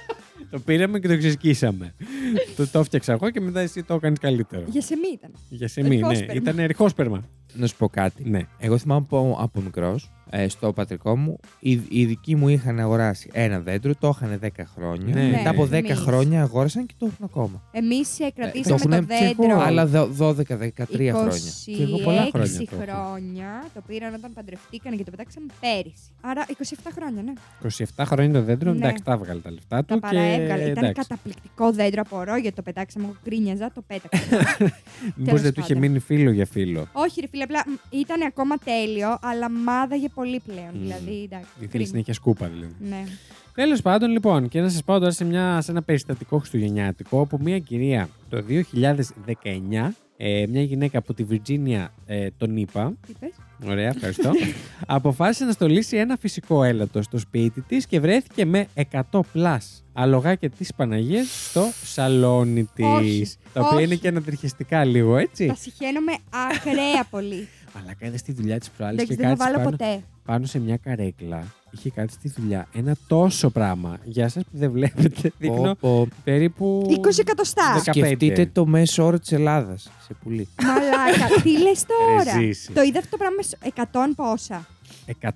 Το πήραμε και το ξεσκίσαμε. το, το έφτιαξα εγώ και μετά εσύ το έκανες καλύτερο. Για σε μη ήταν. Για σε μη, ναι. Ερχόσπερμα. Ήταν ερχόσπερμα. Να σου πω κάτι. Ναι. Εγώ θυμάμαι από, από μικρός, στο πατρικό μου, οι, οι δικοί μου είχαν αγοράσει ένα δέντρο, το είχαν 10 χρόνια. Ναι. Μετά από 10 εμείς. χρόνια αγόρασαν και το έχουν ακόμα. Εμείς κρατήσαμε το το, έχουν δέντρο. Άλλα δο- 12-13 χρόνια. Και εγώ πολλά 26 χρόνια το έχω. χρόνια. Το πήραν όταν παντρευτήκαν και το πετάξαμε πέρυσι. Άρα 27 χρόνια, ναι. 27 χρόνια το δέντρο, Ναι. εντάξει, τα έβγαλε τα λεφτά του. Τα και... παραέβγαλε. Ήταν εντάξει. καταπληκτικό δέντρο απορώ γιατί το πετάξαμε. Εγώ γκρίνιαζα, το πέταξα. Μήπως δεν του είχε πάντων. μείνει φίλο για φίλο. Όχι, ρε φίλε, απλά μ, ήταν ακόμα τέλειο, αλλά μάδαγε πολύ πλέον. Μμ. Δηλαδή, εντάξει. Ήθελε κρίμα. συνέχεια σκούπα δηλαδή. Ναι. Τέλος πάντων, λοιπόν, και να σας πάω τώρα σε, μια, σε ένα περιστατικό χριστουγεννιάτικο όπου μια κυρία το 2019, ε, μια γυναίκα από τη Βιρτζίνια ε, τον είπα, Τι πες; Ωραία, ευχαριστώ. Αποφάσισε να στολίσει ένα φυσικό έλατος στο σπίτι της και βρέθηκε με 100 πλάς αλογάκια της Παναγίας στο σαλόνι τη. Όχι, Τα οποία όχι. είναι και ανατριχιαστικά λίγο, έτσι. Τα συχαίνομαι ακραία πολύ. Αλλά κάνει τη δουλειά της προάλλης Εντάξει, και δεν θα κάτσε βάλω πάνω, ποτέ. πάνω σε μια καρέκλα. Είχε κάτσει τη δουλειά ένα τόσο πράγμα. Για εσά που δεν βλέπετε, δείχνω Πω, πω. περίπου. 20 εκατοστά. 15. Σκεφτείτε το μέσο όρο της Ελλάδας σε πουλί. Μαλάκα, τι λες τώρα; Ρε ζήσεις. Το είδα αυτό το πράγμα σε 100 πόσα.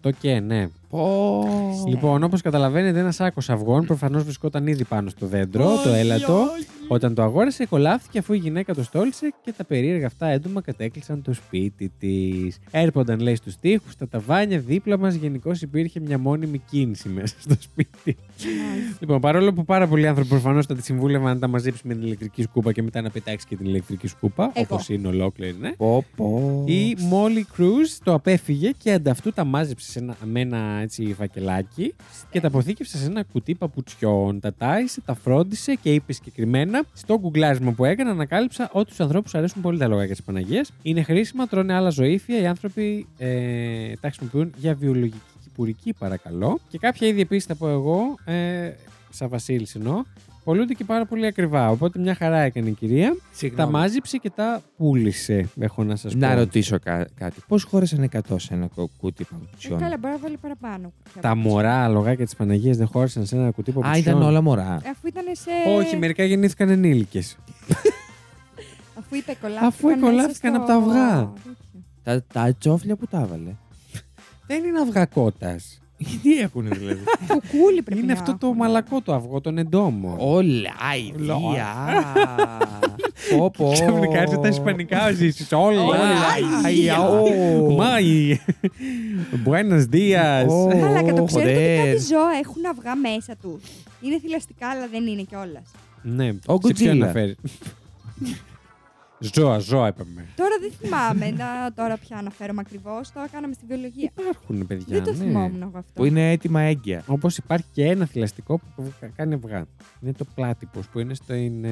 100 και ναι. Πω. Λοιπόν, όπως καταλαβαίνετε, ένας σάκο αυγών προφανώς βρισκόταν ήδη πάνω στο δέντρο, το έλατο. Όταν το αγόρασε, κολλάθηκε αφού η γυναίκα το στόλισε και τα περίεργα αυτά έντομα κατέκλυσαν το σπίτι της. Έρπονταν, λέει, στους τοίχους, στα ταβάνια, δίπλα μας. Γενικώς υπήρχε μια μόνιμη κίνηση μέσα στο σπίτι. λοιπόν, παρόλο που πάρα πολλοί άνθρωποι προφανώς θα τη συμβούλευαν να τα μαζέψει με την ηλεκτρική σκούπα και μετά να πετάξει και την ηλεκτρική σκούπα, Εγώ. όπως είναι ολόκληρη, ναι. Πω, πω. Η Molly Cruz το απέφυγε και ανταυτού τα μάζεψε σε ένα, με ένα έτσι, φακελάκι και τα αποθήκευσες σε ένα κουτί παπουτσιών. Τα τάισε, τα φρόντισε και είπε συγκεκριμένα στο γκουγκλάρισμα που έκανα ανακάλυψα ότι στους ανθρώπους αρέσουν πολύ τα λογάκια της Παναγίας. Είναι χρήσιμα, τρώνε άλλα ζωήφια. Οι άνθρωποι ε, τα χρησιμοποιούν για βιολογική κυπουρική, παρακαλώ. Και κάποια είδη επίσης θα πω εγώ, ε, σαν Βασίλης εννοώ, πολλούνται και πάρα πολύ ακριβά. Οπότε μια χαρά έκανε η κυρία. Τα Συγγνώμη. μάζεψε και τα πούλησε, έχω να σας πω. Να ρωτήσω κά- κάτι. Πώς χώρεσαν 100 σε ένα κο- κούτι Ε, παπουτσιών. Καλά, μπορεί να βάλει παραπάνω. Τα μωρά λογάκια της Παναγίας δεν χώρισαν σε ένα κουτί Α, παπουτσιών; ήταν όλα μωρά. Ε, Αφού ήταν σε. Όχι, μερικά γεννήθηκαν ενήλικες. Αφού είπε κολλάφτηκαν. Αφού εκολλάφθηκαν μέσα από τα αυγά. Τα, τα τσόφλια που τα έβαλε. δεν είναι αυγακότας. Τι έχουν δηλαδή; Κουκούλι πρέπει Είναι να αυτό το έχουν. μαλακό το αυγό, τον εντόμο. Όλα, ιδία. Πω, πω. Ξαφνικά έρχεται τα ισπανικά ζήσεις. Όλα. Όλα, ω. Μάι. Buenos días. Ω. Καλά, και το Ω, ξέρετε ότι joder. κάτι ζώα έχουν αυγά μέσα τους. Είναι θηλαστικά, αλλά δεν είναι κιόλας. Ναι, Ο σε ποιο Godzilla. αναφέρει. Ζώα, ζώα είπαμε. Τώρα δεν θυμάμαι να, τώρα πια αναφέρομαι ακριβώς. Το κάναμε στη βιολογία. Υπάρχουν παιδιά. δεν το ναι. θυμόμουν εγώ αυτό. Που είναι έτοιμα έγκαια. Όπως υπάρχει και ένα θηλαστικό που κάνει αυγά. Είναι το πλάτυπος που είναι στο, είναι...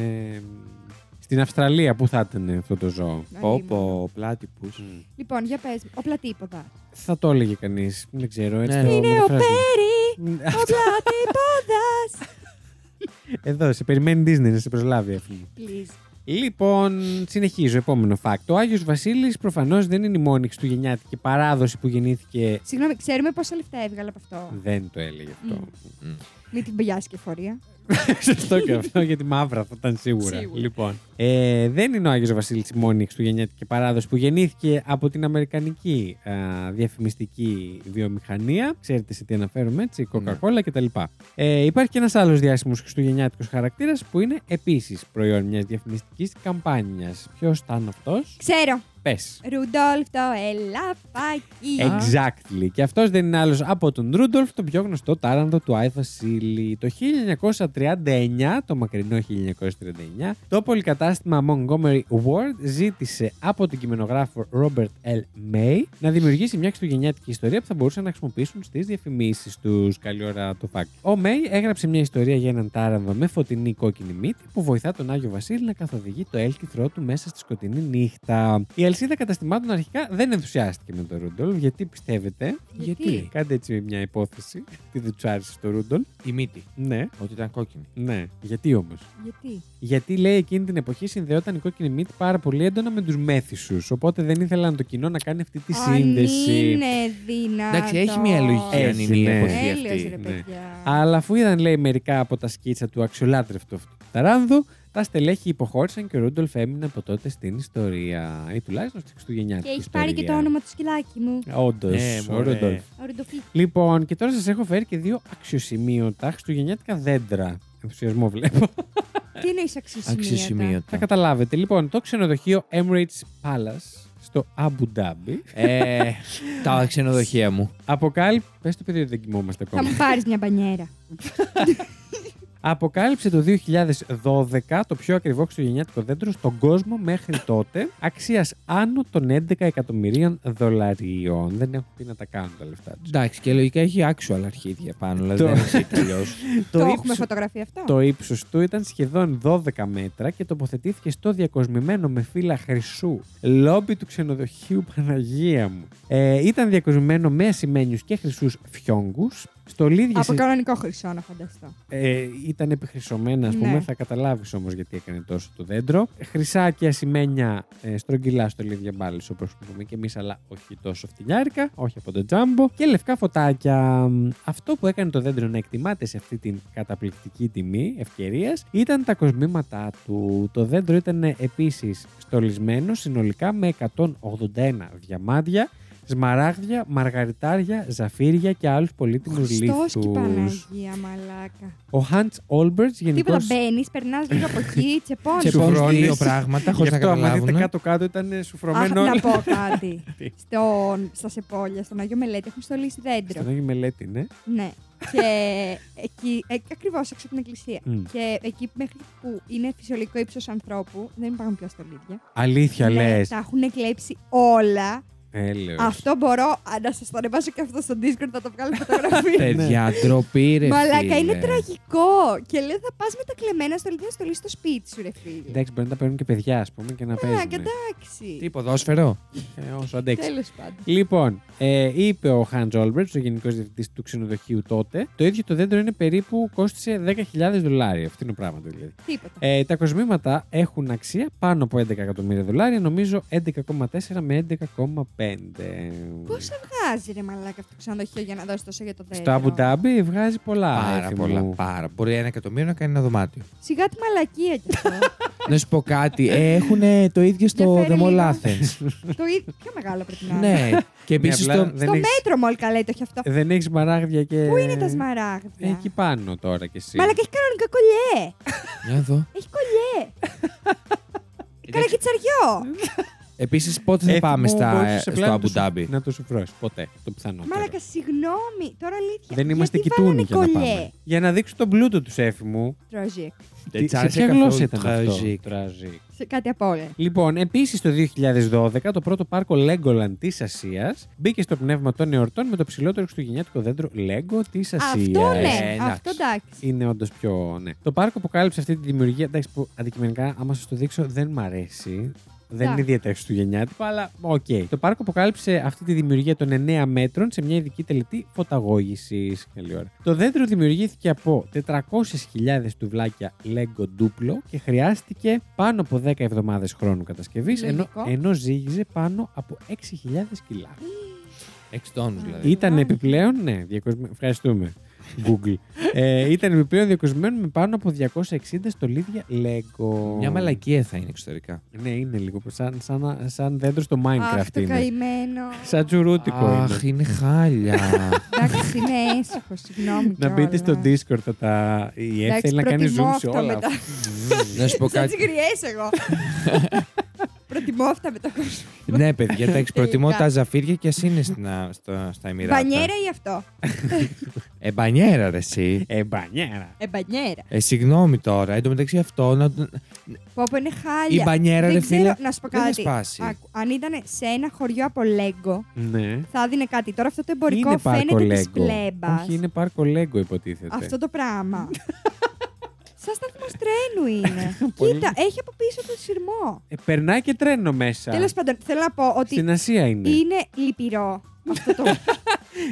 στην Αυστραλία. Πού θα ήταν αυτό το ζώο; Πω, Αλίμονο. πω, πλάτυπους. Λοιπόν, για πες, ο πλατήποδα. Θα το έλεγε κανείς. Δεν ξέρω. Έτσι Ναι. το Είναι ο μεταφράζω. Πέρι, ο πλατήποδας. Εδώ, σε περιμένει Disney να σε προσλάβει αυτή. Please. Λοιπόν, συνεχίζω. Επόμενο fact. Ο Άγιος Βασίλης προφανώς δεν είναι η μόνη χριστουγεννιάτικη παράδοση που γεννήθηκε. Συγγνώμη, ξέρουμε πόσα λεφτά έβγαλε από αυτό. Δεν το έλεγε αυτό. Μην την πιάσει και φορεία. Σωστό και αυτό, γιατί μαύρα θα ήταν σίγουρα. Σίγουρα. Λοιπόν, ε, δεν είναι ο Άγιος Βασίλης η μόνη χριστουγεννιάτικη παράδοση που γεννήθηκε από την Αμερικανική α, διαφημιστική βιομηχανία. Ξέρετε σε τι αναφέρομαι, έτσι, Coca-Cola κτλ. Ε, υπάρχει και ένας άλλος διάσημος χριστουγεννιάτικος χαρακτήρας που είναι επίσης προϊόν μιας διαφημιστικής καμπάνιας. Ποιος ήταν αυτός; Ξέρω. Πες. Ρουντόλφ το ελαφάκι. Exactly. Και αυτός δεν είναι άλλος από τον Ρούντολφ, τον πιο γνωστό τάρανδο του Άι Βασίλη. Το 1939, το μακρινό 1939, το πολυκατάστημα Montgomery Ward ζήτησε από τον κειμενογράφο Robert L. May να δημιουργήσει μια χριστουγεννιάτικη ιστορία που θα μπορούσαν να χρησιμοποιήσουν στις διαφημίσεις τους. Καλή ώρα το fact. Ο May έγραψε μια ιστορία για έναν τάρανδο με φωτεινή κόκκινη μύτη που βοηθά τον Άγιο Βασίλη να καθοδηγεί το έλκυθρό του μέσα στη σκοτεινή νύχτα. Η αλυσίδα καταστημάτων αρχικά δεν ενθουσιάστηκε με τον Ρούντολφ. Γιατί πιστεύετε. Γιατί; Κάντε έτσι μια υπόθεση. Τι δεν του άρεσε στο Ρούντολφ. Η μύτη. Ναι, Ότι ήταν κόκκινη. ναι. Γιατί όμως; Γιατί; Γιατί λέει εκείνη την εποχή συνδεόταν η κόκκινη μύτη πάρα πολύ έντονα με τους μέθησους. Οπότε δεν ήθελαν το κοινό να κάνει αυτή τη Αν σύνδεση. είναι δυνατό. Εντάξει, έχει μια λογική αν Έχει, είναι η ναι. εποχή Έλεος, αυτή. ρε ναι. παιδιά. Αλλά αφού είδαν, λέει, μερικά από τα σκίτσα του αξιολάτρευτου αυτού του ταράνδου, τα στελέχη υποχώρησαν και ο Ρούντολφ έμεινε από τότε στην ιστορία. Ή τουλάχιστον στη Χριστουγεννιάτικη Και έχει ιστορία. πάρει και το όνομα του σκυλάκι μου. Όντως, Ε, ο μωρέ. Ρούντολφ. Ο Ρουντοφί. Λοιπόν, και τώρα σας έχω φέρει και δύο αξιοσημείωτα χριστουγεννιάτικα δέντρα. Ενθουσιασμό βλέπω. Τι εννοείς αξιοσημείωτα; Θα Αξιοσημείωτα. καταλάβετε. Λοιπόν, το ξενοδοχείο Emirates Palace στο Abu Dhabi Ε, τα ξενοδοχεία μου. αποκάλυψε. Πες το παιδί ότι δεν κοιμόμαστε Θα ακόμα. μου πάρεις μια μπανιέρα. αποκάλυψε το 2012 το πιο ακριβό χριστουγεννιάτικο δέντρο στον κόσμο μέχρι τότε, αξίας άνω των 11 εκατομμυρίων δολαρίων. Δεν έχουν πει να τα κάνουν τα λεφτά τους. Εντάξει, και λογικά έχει actual αρχίδια πάνω, δηλαδή Το- δεν έχει τελειώ. Το, έχουμε ύψος- φωτογραφία αυτό. Το ύψος του ήταν σχεδόν 12 μέτρα και τοποθετήθηκε στο διακοσμημένο με φύλλα χρυσού λόμπι του ξενοδοχείου Παναγία μου. Ε, ήταν διακοσμημένο με ασημένιους και χρυσούς φιόγκους. Στολίδια Από κανονικό χρυσό, να φανταστώ. ε, ήταν επιχρυσωμένα, ας πούμε. Ναι. Θα καταλάβεις όμως γιατί έκανε τόσο το δέντρο. Χρυσά και ασημένια ε, στρογγυλά στολίδια μπάλε, όπως πούμε και εμείς, αλλά όχι τόσο φτηνιάρικα, όχι από το τζάμπο. Και λευκά φωτάκια. Αυτό που έκανε το δέντρο να εκτιμάται σε αυτή την καταπληκτική τιμή ευκαιρίας ήταν τα κοσμήματά του. Το δέντρο ήταν επίσης στολισμένο συνολικά με 181 διαμάντια. Σμαράγδια, μαργαριτάρια, ζαφύρια και άλλους πολύτιμους Χριστός και λίθους. Παναγία, μαλάκα. Ο Hans Olberts γενικώ. Τίποτα μπαίνεις, περνάς λίγο από εκεί, τσεπώνει. Και Σου πόνεις φρόνεις. δύο πράγματα χωρί να Γι' αυτό, άμα δείτε καταλάβουν. κάτω-κάτω, ήταν Αχ, σουφρωμένο. να πω κάτι. Τι; Στον, στα Σεπόλια, στον Αγίο Μελέτη, έχουν στολίσει δέντρο. Στον Άγιο Μελέτη, ναι. Ναι. και εκεί, ε, ακριβώς έξω από την εκκλησία. Μμ. Και εκεί μέχρι που είναι φυσιολογικό ύψος ανθρώπου, δεν υπάρχουν πια στολίδια. Αλήθεια Ναι, λες. Τα έχουν κλέψει όλα. Έλεος. Αυτό μπορώ α, να σας το ανεβάσω και αυτό στο Discord, θα το βγάλω φωτογραφία. Παιδιά, ντροπή ρε Μαλάκα, φίλε. είναι τραγικό. Και λέω θα πας με τα κλεμμένα στολίδια να στολίσει στο σπίτι σου, ρε φίλε. Εντάξει, μπορεί να τα παίρνουν και παιδιά, ας πούμε, και να παίζουν. Μαλάκα, εντάξει. Τι ποδόσφαιρο; Ε, όσο αντέξει. Τέλος πάντων. Λοιπόν, ε, είπε ο Hans Olberts, ο γενικός διευθυντής του ξενοδοχείου τότε, το ίδιο το δέντρο είναι περίπου κόστησε 10.000 δολάρια. Αυτό είναι το πράγμα δηλαδή. Τίποτα. Ε, τα κοσμήματα έχουν αξία πάνω από 11 εκατομμύρια δολάρια, νομίζω 11,4 με 11,5. Πόσα βγάζει ρε μαλάκα αυτό το ξενοδοχείο για να δώσει τόσο για το Στο δέντρο; Abu Dhabi βγάζει πολλά. Πάρα έφη πολλά. μου. Πάρα. Μπορεί ένα εκατομμύριο να κάνει ένα δωμάτιο. Σιγά τη μαλακία κι αυτό. να σου πω κάτι. Έχουν το ίδιο στο Για φέρε The Mall λίγο. Athens. το ίδιο. Πιο μεγάλο πρέπει να είναι. ναι. Και επίσης Ναι, απλά το. δεν Στο έχεις- μέτρο μόλ καλά το έχει αυτό. Δεν έχεις μαράγδια και. Πού είναι τα σμαράγδια; Εκεί πάνω τώρα κι εσύ. Μαλάκα έχει κανονικά κολλιέ. Για να δω. Έχει κολλιέ. Καλά και τσαριό. Επίσης, πότε θα Έφη πάμε μου, στα, μπορείς ε, σε στο πλάνο Abu να το σου- Dhabi. Να το σουφρώσει. Ποτέ. Το πιθανότερο. Μαλάκα, συγγνώμη. Τώρα αλήθεια. Δεν είμαστε Γιατί κοιτούνι βάλανε για να κολλιέ. πάμε. Για να δείξουν τον πλούτο του έφη μου. Τραζίκ. Δεν Τι- τ' Σε άρεσε ποια καθόλου γλώσσα ήταν αυτό; Tragic. Tragic. Σε κάτι απ' όλα. Λοιπόν, επίσης το 2012 το πρώτο πάρκο Legoland της Ασίας μπήκε στο πνεύμα των εορτών με το ψηλότερο χριστουγεννιάτικο δέντρο Lego της Ασία. Αυτό Ε, ναι. εντάξει. Αυτό εντάξει. Είναι όντως πιο. Ναι. Το πάρκο αποκάλυψε αυτή τη δημιουργία. Εντάξει, που αντικειμενικά, άμα σας το δείξω, δεν μ' αρέσει. Δεν είναι Εντάξει. ιδιαίτερα χριστουγεννιάτικο, αλλά οκ. Το πάρκο αποκάλυψε αυτή τη δημιουργία των 9 μέτρων σε μια ειδική τελετή φωταγώγησης. Καλή ώρα. Το δέντρο δημιουργήθηκε από 400.000 τουβλάκια Lego Duplo και χρειάστηκε πάνω από 10 εβδομάδες χρόνου κατασκευής, ενώ, Λογικό. ενώ ζύγιζε πάνω από 6.000 κιλά. Έξι τόνους δηλαδή. Ήταν Μάλιστα. επιπλέον, ναι, διακοσμη... ευχαριστούμε. Google. ε, ήταν επιπλέον διακοσμένο με πάνω από 260 στολίδια Lego. Μια μαλακία θα είναι εξωτερικά. Ναι, είναι λίγο σαν, σαν, σαν δέντρο στο Minecraft Αχ, το είναι. καημένο. Σαν τσουρούτικο Αχ, είναι. είναι χάλια. Εντάξει, είναι έσυχο. Συγγνώμη. Να μπείτε στο κιόλας. Discord θα τα. Η Εύη Εντάξει, θέλει να κάνει προτιμώ zoom σε αυτό όλα. μετά. Να σου πω Σαν κάτι. τις γριέ εγώ. Προτιμώ αυτά με το κόσμο. Ναι, παιδιά, τα προτιμώ Τελικά. τα ζαφύρια και ας είναι στα, στα, στα Εμμυράτα. Μπανιέρα ή αυτό; Ε, μπανιέρα, ρε, εσύ. Ε, μπανιέρα. Ε, μπανιέρα. Ε, συγγνώμη τώρα. Εν τω μεταξύ αυτό. Να... Πω πω είναι χάλια. Η μπανιέρα, Δεν ρε ξέρω, φίλε. Να σου πω δεν θα κάτι. σπάσει. Άκου, αν ήταν σε ένα χωριό από Λέγκο, Ναι. θα δίνε κάτι. Τώρα αυτό το εμπορικό είναι πάρκο φαίνεται της Lego. πλέμπας. Όχι, είναι πάρκο Lego υποτίθεται. Αυτό το πράγμα. Σαν σταθμός τρένου είναι. Πολύ. Κοίτα, έχει από πίσω το σειρμό. Ε, περνάει και τρένο μέσα. Τέλος πάντων, θέλω να πω ότι Στην Ασία είναι. είναι λυπηρό αυτό το.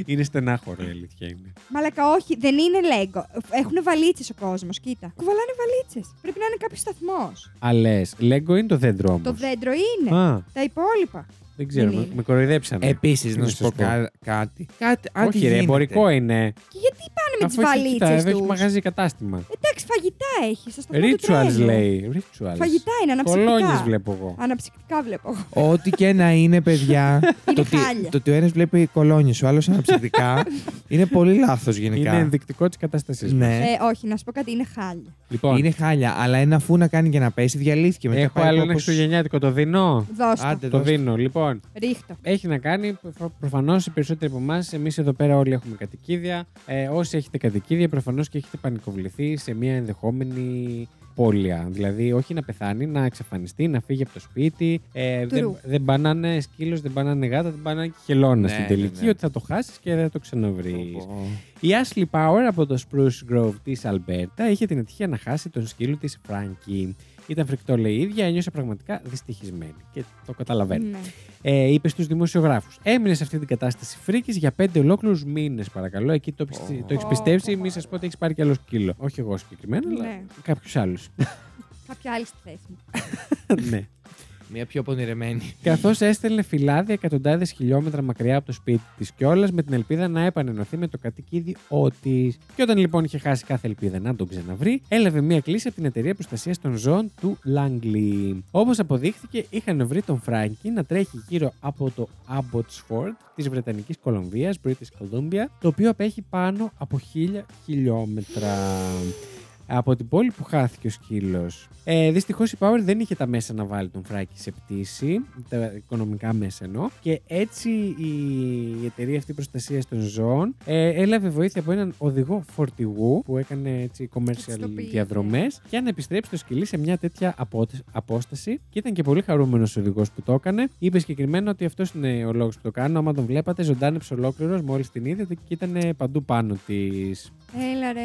Είναι στενάχωρο η αλήθεια είναι. Μαλακα, όχι, δεν είναι Lego. Έχουν βαλίτσες ο κόσμος, κοίτα. Κουβαλάνε βαλίτσες. Πρέπει να είναι κάποιος σταθμός. Α, λες, Lego είναι το δέντρο όμως. Το δέντρο είναι. Α, Τα υπόλοιπα. δεν ξέρω, Δεν με, είναι. με κοροϊδέψανε. Επίσης, να Είναι σου πω σωστό. κα- κάτι. κάτι αν τι Όχι, ρε, γίνεται. εμπορικό είναι. Και γιατί πάνε με τι Αφού έχει, κοίτα, βαλίτσε εδώ έχει τους. μαγαζί κατάστημα. Εντάξει, φαγητά έχεις. Στο σταθμό του Rituals τρένου. λέει. Rituals. Φαγητά είναι, αναψυκτικά. Κολόνιες βλέπω εγώ. Αναψυκτικά βλέπω εγώ. Ό,τι και να είναι, παιδιά. το, ότι, χάλια. το ότι ο ένας βλέπει κολόνιες, ο άλλος αναψυκτικά. είναι πολύ λάθος γενικά. Είναι ενδεικτικό της κατάσταση. Ναι. Ε, όχι, να σου πω κάτι, είναι χάλια. Λοιπόν, Είναι χάλια, αλλά ένα φού να κάνει και να πέσει, διαλύθηκε μετά. έχω πάει άλλο ένα όπως- χριστουγεννιάτικο. Το δίνω; Δώσ' το. Άντε, Το δώστε. δίνω. Λοιπόν, Ρίχτω. έχει να κάνει προφανώς οι περισσότεροι από εμάς. Εμείς εδώ πέρα όλοι έχουμε κατοικίδια. Ε, όσοι έχετε κατοικίδια, προφανώς και έχετε πανικοβληθεί σε μια ενδεχόμενη πόλια. Δηλαδή, όχι να πεθάνει, να εξαφανιστεί, να φύγει από το σπίτι. Ε, δεν, True. δεν πάνανε σκύλος, δεν πάνανε γάτα, δεν πάνανε και χελώνα Ναι, στην ναι, τελική, ναι. ότι θα το χάσεις και δεν θα το ξαναβρεις. Πω, πω. Η Ashley Power από το Spruce Grove της Αλμπέρτα είχε την ατυχία να χάσει τον σκύλο της Φράγκη. Ήταν φρικτό, λέει η ίδια, ένιωσε πραγματικά δυστυχισμένη. Και το καταλαβαίνω. Ναι. Ε, είπε στους δημοσιογράφους. Έμεινε σε αυτή την κατάσταση φρίκης για πέντε ολόκληρους μήνες, παρακαλώ. Εκεί το, Ω. το έχεις πιστέψει, μη σας πω ότι έχεις πάρει κι άλλο σκύλο. Όχι εγώ συγκεκριμένα, αλλά Ναι. κάποιους άλλους. Κάποια άλλη στη θέση μου. ναι. Μια πιο πονηρεμένη. Καθώς έστελνε φυλάδια εκατοντάδες χιλιόμετρα μακριά από το σπίτι της κιόλας με την ελπίδα να επανενωθεί με το κατοικίδιο της. Και όταν λοιπόν είχε χάσει κάθε ελπίδα να τον ξαναβρει, έλαβε μία κλίση από την εταιρεία προστασίας των ζώων του Langley. Όπως αποδείχθηκε, είχαν βρει τον Φράγκη να τρέχει γύρω από το Abbotsford της Βρετανικής Κολομβίας, British Columbia, το οποίο απέχει πάνω από χίλια χιλιόμετρα από την πόλη που χάθηκε ο σκύλος. Ε, Δυστυχώς η Power δεν είχε τα μέσα να βάλει τον Φράκη σε πτήση, τα οικονομικά μέσα εννοώ. Και έτσι η εταιρεία αυτή προστασίας των ζώων ε, έλαβε βοήθεια από έναν οδηγό φορτηγού που έκανε έτσι Έτσι commercial το πήγε. διαδρομές για να επιστρέψει το σκυλί σε μια τέτοια απότε- απόσταση. Και ήταν και πολύ χαρούμενος ο οδηγός που το έκανε. Είπε συγκεκριμένα ότι αυτός είναι ο λόγος που το κάνω. Άμα τον βλέπατε, ζωντάνεψε ολόκληρος μόλις την είδε και ήταν παντού πάνω της. Έλα ρε.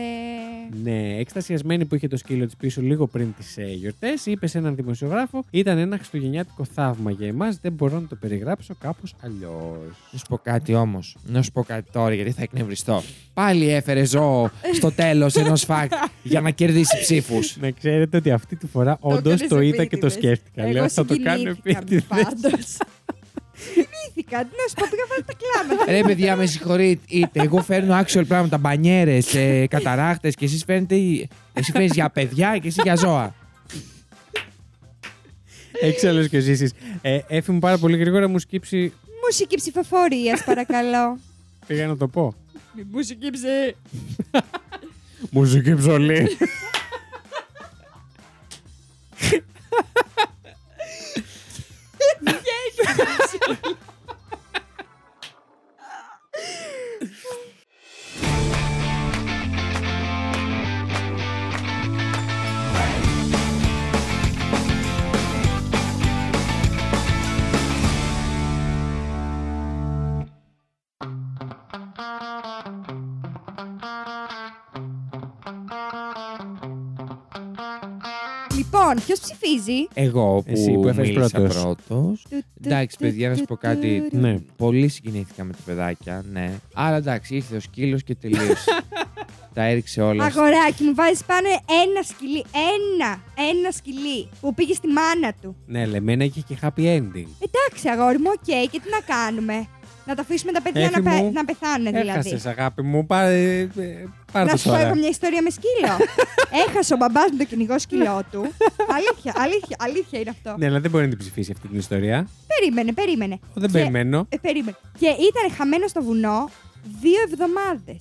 Ναι, εκστασιασμένη που είχε το σκύλο της πίσω λίγο πριν τις ε, γιορτές, είπε σε έναν δημοσιογράφο: Ήταν ένα χριστουγεννιάτικο θαύμα για εμάς. Δεν μπορώ να το περιγράψω κάπως αλλιώς. Να σου πω κάτι όμως. Να σου πω κάτι τώρα γιατί θα εκνευριστώ. Πάλι έφερε ζώο στο τέλος ενός fact για να κερδίσει ψήφους. Να ξέρετε ότι αυτή τη φορά όντως έκανες το είδα και το επίτηδες. σκέφτηκα. Εγώ Λέω θα το κάνω συγκινήθηκα επίτηδες. πάντως. Συγκινήθηκα. Τι να σου πω, πήγα βάλω τα κλάματα. Ρε παιδιά, με συγχωρείτε. Εγώ φέρνω actual πράγματα, μπανιέρες, καταράχτες και εσείς φέρνετε. Εσύ φέρνει για παιδιά και εσύ για ζώα. Έχει άλλο και ζήσεις. Ε, Έφη μου πάρα πολύ γρήγορα μου σκύψει. Μουσική ψηφοφορία, παρακαλώ. Πήγα να το πω. Μουσική ψη. Μουσική ψωλή. Λοιπόν, ποιος ψηφίζει; Εγώ που, Εσύ που έφερες μίλησα πρώτος. πρώτος. Εντάξει, παιδιά, να σου πω κάτι. Ναι. Πολύ συγκινήθηκα με τα παιδάκια, ναι. Αλλά εντάξει, ήρθε ο σκύλος και τελείωσε. τα έριξε όλα. Αγοράκι μου, βάζεις πάνω ένα σκυλί. Ένα! Ένα σκυλί που πήγε στη μάνα του. ναι, εμένα είχε και happy ending. Εντάξει, αγόρι μου, οκ, και τι να κάνουμε; Να τα αφήσουμε τα παιδιά Έφη να, πε- μου, να πεθάνε δηλαδή. Έχασες, αγάπη μου. Πάρε, ε, πάρε Να το σου πω τώρα. εγώ μια ιστορία με σκύλο. Έχασε ο μπαμπάς μου το κυνηγό σκυλό του. αλήθεια, αλήθεια, αλήθεια είναι αυτό. Ναι, αλλά δεν μπορεί να την ψηφίσει αυτή την ιστορία. Περίμενε, περίμενε. Δεν Και- περιμένω. Ε, περίμενε. Και ήταν χαμένο στο βουνό δύο εβδομάδες.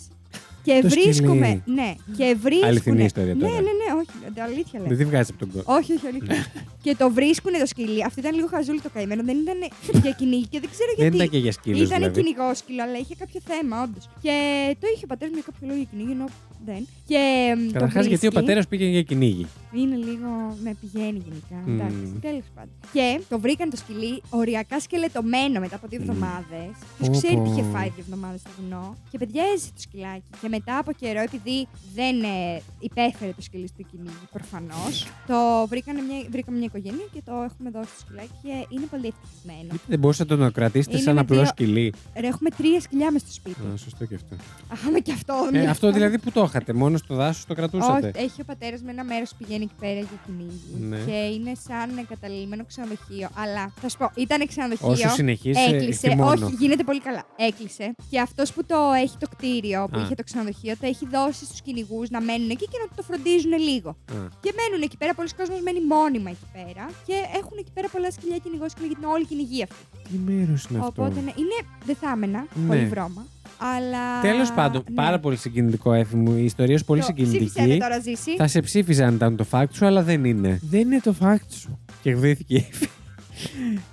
Και Το βρίσκουμε. σκυλί. Ναι, και βρίσκουμε. Αληθινή ιστορία Ναι, τώρα. ναι, ναι, όχι. ε, Αλήθεια λέω. Δεν τη βγάζει από τον κόσμο. Όχι, όχι, αλήθεια. και το βρίσκουν το σκυλί. Αυτό ήταν λίγο χαζούλι το καημένο. Δεν ήταν για κυνήγι και δεν ξέρω Δεν γιατί. ήταν και για σκύλο. Ήταν δηλαδή. κυνηγό σκύλο, αλλά είχε κάποιο θέμα, όντως. Και το είχε ο πατέρας μου για κάποιο λόγο για κυνήγι, ενώ δεν. Και. μ, το Καταρχάς, γιατί ο βρίσκει. πατέρας πήγαινε για κυνήγι. Είναι λίγο. με πηγαίνει γενικά. Μμμ. Εντάξει, τέλος πάντων. Και το βρήκαν το σκυλί οριακά σκελετωμένο μετά από δύο Μμμ. εβδομάδες. Ποιος Πω, ξέρει τι πω. είχε φάει δύο εβδομάδες στο βουνό. Και παιδιά έζησε το σκυλάκι. Και μετά από καιρό, επειδή δεν ε, υπέφερε το σκυλί στο κυνήγι, προφανώς, το βρήκανε μια, βρήκαμε μια οικογένεια και το έχουμε δώσει στο σκυλάκι και είναι πολύ ευτυχισμένο. Γιατί δεν μπορούσατε να το κρατήσετε Είναι σαν με απλό δύο- σκυλί; Ρε, έχουμε τρία σκυλιά μες στο σπίτι. Α, σωστό και αυτό. Αχάμε και αυτό. Ε, ναι. αυτό δηλαδή που το είχατε, μόνο στο δάσος το κρατούσατε; Όχι, έχει ο πατέρας με ένα μέρος που πηγαίνει εκεί πέρα για κυνήγι. Ναι. Και είναι σαν εγκαταλελειμμένο ξενοδοχείο. Αλλά θα σου πω, ήταν ξενοδοχείο. Όσο συνεχίσει, Έκλεισε. μόνο. Όχι, γίνεται πολύ καλά. Έκλεισε. Και αυτός που το έχει το κτίριο, που Α. είχε το ξενοδοχείο, το έχει δώσει στους κυνηγούς να μένουν εκεί και να το φροντίζουν λίγο. Α, Και μένουν εκεί πέρα. Πολλοί κόσμοι μένει μόνιμα εκεί πέρα. Και έχουν εκεί πέρα πολλά σκυλιά κυνηγό και γιατί είναι όλη κυνηγή αυτή. Τι μέρος είναι αυτό; Οπότε ναι, είναι. Δεν θα έμενα. Ναι. Πολύ βρώμα. Αλλά. Τέλος πάντων, ναι. πάρα πολύ συγκινητικό έφη μου. Η ιστορία σου πολύ Το- Ψήφισε συγκινητική. με τώρα, Ζήση; Θα σε ψήφιζα αν ήταν το fact σου, αλλά δεν είναι. Δεν είναι το fact σου. Και εκδίθηκε η Εύη.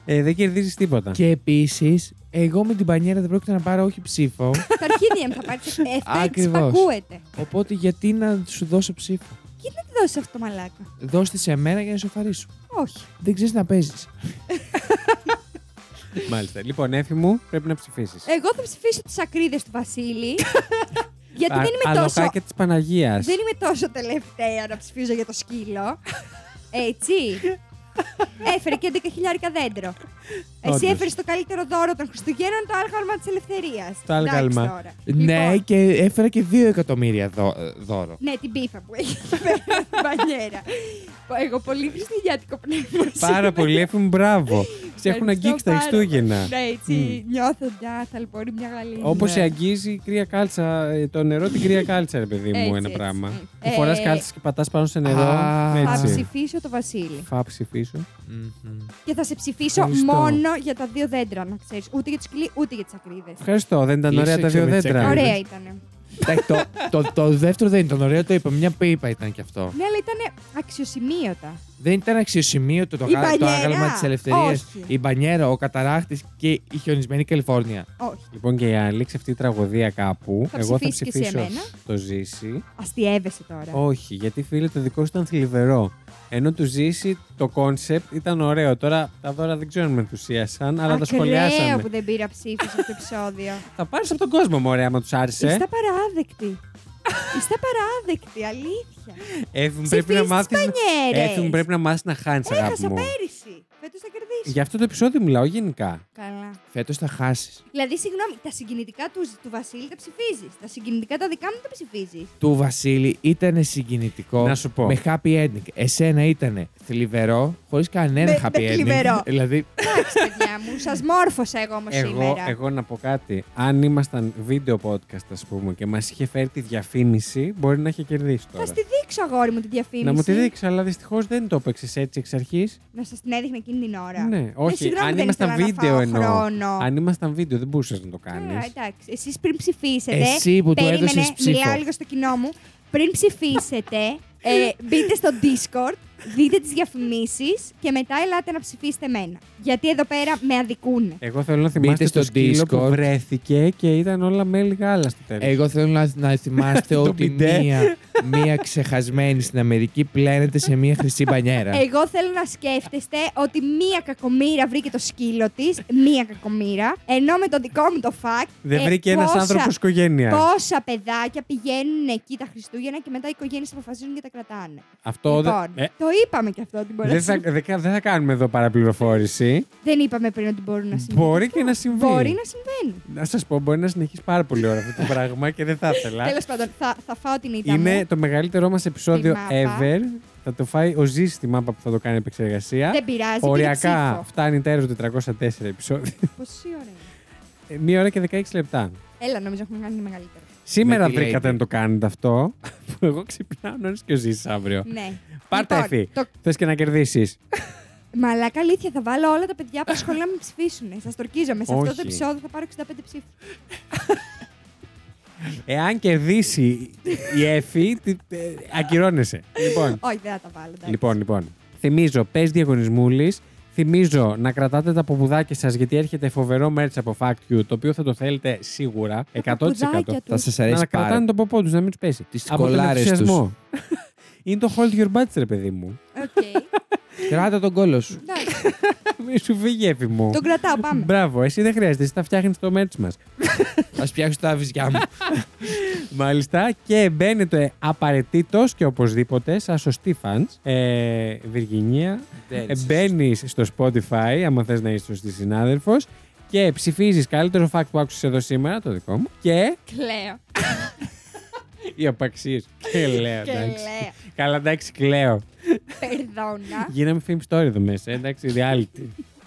ε, δεν κερδίζεις τίποτα. Και επίσης, εγώ με την πανιέρα δεν πρόκειται να πάρω όχι ψήφο. Τα αρχίδια μου θα πάρεις. Ε, αυτά Ακριβώς. εξυπακούεται. οπότε γιατί να σου δώσω ψήφο; Γιατί να τη δώσεις αυτό το μαλάκα. Δώσ' τη σε μένα για να σοφαρίσω. Όχι. Δεν ξέρεις να παίζεις. Μάλιστα. Λοιπόν, έφη μου, πρέπει να ψηφίσεις. Εγώ θα ψηφίσω τις ακρίδες του Βασίλη. γιατί δεν είμαι τόσο. Αλοχάκια της Παναγίας. Δεν είμαι τόσο τελευταία να ψηφίζω για το σκύλο. Έτσι. Έφερε και 10.000 δέντρο. Εσύ Όντως. έφερες το καλύτερο δώρο των Χριστουγέννων, το άλγαλμα της ελευθερίας. Το άλγαλμα. Ναι, Λοιπόν, και έφερα και 2 εκατομμύρια δω- ε, δώρο. ναι, την πίφα που έχει εκεί πέρα στην μπανιέρα. Εγώ πολύ χριστουγεννιάτικο πνεύμα. Πάρα σήμερα. πολύ, έφη μου, μπράβο. Σε έχουν Ευχαριστώ αγγίξει τα πάρα Χριστούγεννα. πολύ. Ναι, έτσι νιώθω μια θαλπορή, μια γαλήνη. Όπως Ναι. σε αγγίζει η κρύα κάλτσα, ε, το νερό την κρύα κάλτσα, ρε παιδί μου, Έτσι, ένα έτσι. πράγμα. Mm. Που φοράς Ε, κάλτσα και πατάς πάνω σε νερό. Α, Θα έτσι. ψηφίσω το Βασίλη. Θα ψηφίσω. Μμμ. Και θα σε ψηφίσω Ευχαριστώ. μόνο για τα δύο δέντρα, να ξέρεις. Ούτε για το σκυλί, ούτε για τις ακρίδες. Ευχαριστώ, δεν ήταν ωραία τα Λύσεξε δύο με τις δέντρα. ακρίδες. Ωραία ήταν. Εντάξει, το, το, το δεύτερο δεν ήταν ωραίο, το είπα. Μια πίπα ήταν κι αυτό. Ναι, αλλά ήταν αξιοσημείωτα. Δεν ήταν αξιοσημείωτο το, Η γα- το μπανιέρα. άγαλμα της ελευθερίας. Όχι. Η μπανιέρα, ο καταράχτης και η χιονισμένη Καλιφόρνια. Όχι. Λοιπόν, και για να λήξει αυτή η τραγωδία κάπου, Θα εγώ θα ψηφίσεις και εσύ ψηφίσω εμένα; το ζήσει. Αστειεύεσαι τώρα. Όχι, γιατί φίλε το δικό σου ήταν θλιβερό. Ενώ του ζήσει το κόνσεπτ ήταν ωραίο. Τώρα τα δώρα δεν ξέρω αν με ενθουσίασαν, αλλά τα Ακραίο σχολιάσαμε. που δεν πήρα ψήφι σε αυτό το επεισόδιο. Θα πάρεις από τον κόσμο, μωρέ, άμα τους άρεσε. Είστε παράδεκτοι. Είστε παράδεκτοι, αλήθεια. Έφη μου πρέπει να Ψηφίσεις μάθεις. μπανιέρες. Έφη μου πρέπει να μάθεις να χάνεις, αγάπη Έχασα μου. πέρυσι. Φέτος θα κερδίσω. Για αυτό το επεισόδιο μιλάω γενικά. Καλά. Φέτος θα χάσεις. Δηλαδή, συγγνώμη, τα συγκινητικά του, του Βασίλη τα ψηφίζεις. Τα συγκινητικά τα δικά μου τα ψηφίζεις. Του Βασίλη ήταν συγκινητικό. Να σου πω. Με happy ending. Εσένα ήταν θλιβερό, χωρίς κανένα Με- happy με ending. θλιβερό. δηλαδή, Εντάξει, παιδιά μου, σας μόρφωσα εγώ όμως Εγώ, σήμερα. εγώ να πω κάτι. Αν ήμασταν βίντεο podcast, ας πούμε, και μας είχε φέρει τη διαφήμιση, μπορεί να είχε κερδίσει Θα τώρα. στη δείξω, αγόρι μου, τη διαφήμιση. Να μου τη δείξει, αλλά δυστυχώς δεν το έπαιξες έτσι εξ αρχής. Να σας την έδειχνε εκείνη την ώρα. Ναι, όχι. συγγνώμη, αν δεν ήμασταν ήθελα να βίντεο φάω εννοώ. χρόνο. Αν ήμασταν βίντεο, δεν μπορούσες να το κάνεις. Ωραία, εντάξει. Εσείς πριν ψηφίσετε. Εσύ που του περίμενε, έδωσες ψήφο. Μιλάω λίγο στο κοινό μου. Πριν ψηφίσετε, ε, μπείτε στο Discord, δείτε τις διαφημίσεις και μετά ελάτε να ψηφίσετε εμένα. Γιατί εδώ πέρα με αδικούνε. Εγώ θέλω να θυμάστε Μπείτε το στο σκύλο που Discord. βρέθηκε και ήταν όλα μέλη γάλα στο τέλος. εγώ θέλω να, να θυμάστε Το ότι μπιντέ. μία, μία ξεχασμένη στην Αμερική πλένεται σε μία χρυσή μπανιέρα. Εγώ θέλω να σκέφτεστε ότι μία κακομήρα βρήκε το σκύλο της, μία κακομήρα, ενώ με το δικό μου το fact. Δεν ε, βρήκε ένας πόσα- άνθρωπος οικογένεια. Πόσα παιδάκια πηγαίνουν εκεί τα Χριστούγεννα και μετά οι οικογένειες αποφασίζουν και τα κρατάνε. Αυτό δεν- λοιπόν, ε, το είπαμε και αυτό ότι μπορεί δεν να θα, συμβεί. δεν κα- δεν θα κάνουμε εδώ παραπληροφόρηση. Δεν είπαμε πριν ότι μπορούν να συμβούν. Μπορεί και να συμβεί. Μπορεί να συμβαίνει. Να σας πω, μπορεί να συνεχίσει πάρα πολύ ώρα αυτό το πράγμα και δεν θα ήθελα. Τέλος πάντων, θα, θα φάω την ήττα Είναι μου. το μεγαλύτερό μας επεισόδιο Τη μάπα. ever. Θα το φάει ο Ζή στη μάπα που θα το κάνει επεξεργασία. Δεν πειράζει. πήρε Οριακά ψήφο. φτάνει τέλο 404 επεισόδιο. Πόση ώρα είναι; Ε, Μία ώρα και 16 λεπτά. Έλα, νομίζω έχουμε κάνει μεγαλύτερο. Σήμερα τη βρήκατε Lady. να το κάνετε αυτό. Που εγώ ξυπνάω νωρίς και ο Ζή αύριο. Ναι. Πάρτε Λοιπόν, εφή. το- Θες και να κερδίσεις. Μαλάκα αλήθεια, θα βάλω όλα τα παιδιά από τα σχολεία να με ψηφίσουν. Σας τορκίζομαι. Σε αυτό Όχι. το επεισόδιο θα πάρω 65 ψήφους. Εάν κερδίσει η Εφη, τι- ε, ακυρώνεσαι. λοιπόν, Όχι, δεν θα τα βάλω. εντάξει. λοιπόν, λοιπόν. Θυμίζω, πες διαγωνισμούλης. Θυμίζω να κρατάτε τα ποπουδάκια σας γιατί έρχεται φοβερό merch από Fact You, το οποίο θα το θέλετε σίγουρα 100%. Τα παπουδάκια Θα τους. σας αρέσει να πάρα κρατάνε τον ποπό τους, να μην τους πέσει. Τις Από τον κολάρες τους. ενθουσιασμό. Είναι το hold your butt, ρε παιδί μου. Οκ. Κράτα τον κόλο σου. Εντάξει. Μη σου φύγει, Έφη μου. Τον κρατάω, πάμε. Μπράβο, εσύ δεν χρειάζεται, εσύ τα φτιάχνεις το merch μας. Α φτιάξω τα βυζιά μου. Μάλιστα. Και μπαίνετε απαραίτητος και οπωσδήποτε, σαν σωστή fans, ε, Βιργινία. Ε, Μπαίνεις στο Spotify, άμα θες να είσαι σωστής συνάδελφος. Και ψηφίζεις καλύτερο fact που άκουσες εδώ σήμερα, το δικό μου. Και Κλαίω. οι απαξίες. και λέω, Και εντάξει. Λέω. Καλά, εντάξει, κλαίω. Περδόνα. Γίναμε film story εδώ μέσα, εντάξει, reality.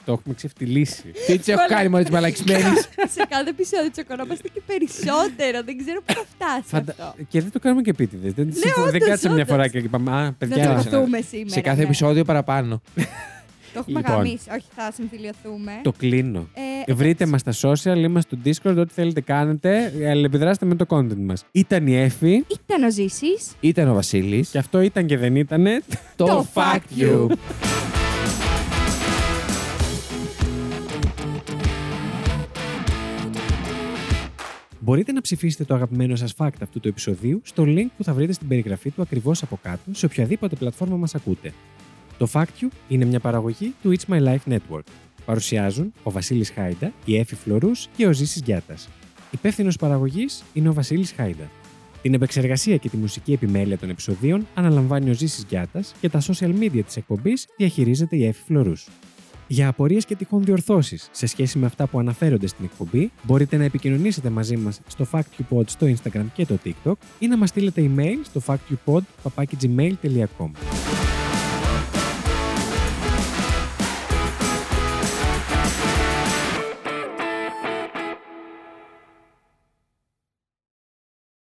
το έχουμε ξεφτυλίσει. Τι τη έχω κάνει μόλις τη μαλακισμένης; Σε κάθε επεισόδιο τσοκωνόμαστε και περισσότερο. Δεν ξέρω πού θα φτάσει Φαντα... αυτό. Και δεν το κάνουμε και επίτηδες. Δεν, Ναι, δεν όντως, κάτσαμε μια όντως. φορά και είπαμε Α, Να παιδιά. τσακωθούμε σήμερα. Σε κάθε ναι. επεισόδιο παραπάνω. Το έχουμε Λοιπόν. γαμίσει. Όχι, θα συμφιλειωθούμε. Το κλείνω. Ε, Βρείτε μας στα social, είμαστε στο Discord, ό,τι θέλετε κάνετε. Αλληλεπιδράστε με το content μας. Ήταν η Εφη Ήταν ο Ζήσης. Ήταν ο Βασίλης. και αυτό ήταν και δεν ήτανε. Το Fact You. Μπορείτε να ψηφίσετε το αγαπημένο σας fact αυτού του επεισοδίου στο link που θα βρείτε στην περιγραφή του ακριβώς από κάτω σε οποιαδήποτε πλατφόρμα μας ακούτε. Το Fact You είναι μια παραγωγή του It's My Life Network. Παρουσιάζουν ο Βασίλης Χάιντα, η Έφη Φλωρούς και ο Ζήσης Γιάτας. Υπεύθυνος παραγωγής είναι ο Βασίλης Χάιντα. Την επεξεργασία και τη μουσική επιμέλεια των επεισοδίων αναλαμβάνει ο Ζήσης Γιάτας και τα social media της εκπομπής διαχειρίζεται η Έφη Φλωρούς. Για απορίες και τυχόν διορθώσεις σε σχέση με αυτά που αναφέρονται στην εκπομπή, μπορείτε να επικοινωνήσετε μαζί μας στο FactUpod στο Instagram και το TikTok ή να μας στείλετε email στο factupod.gmail.com.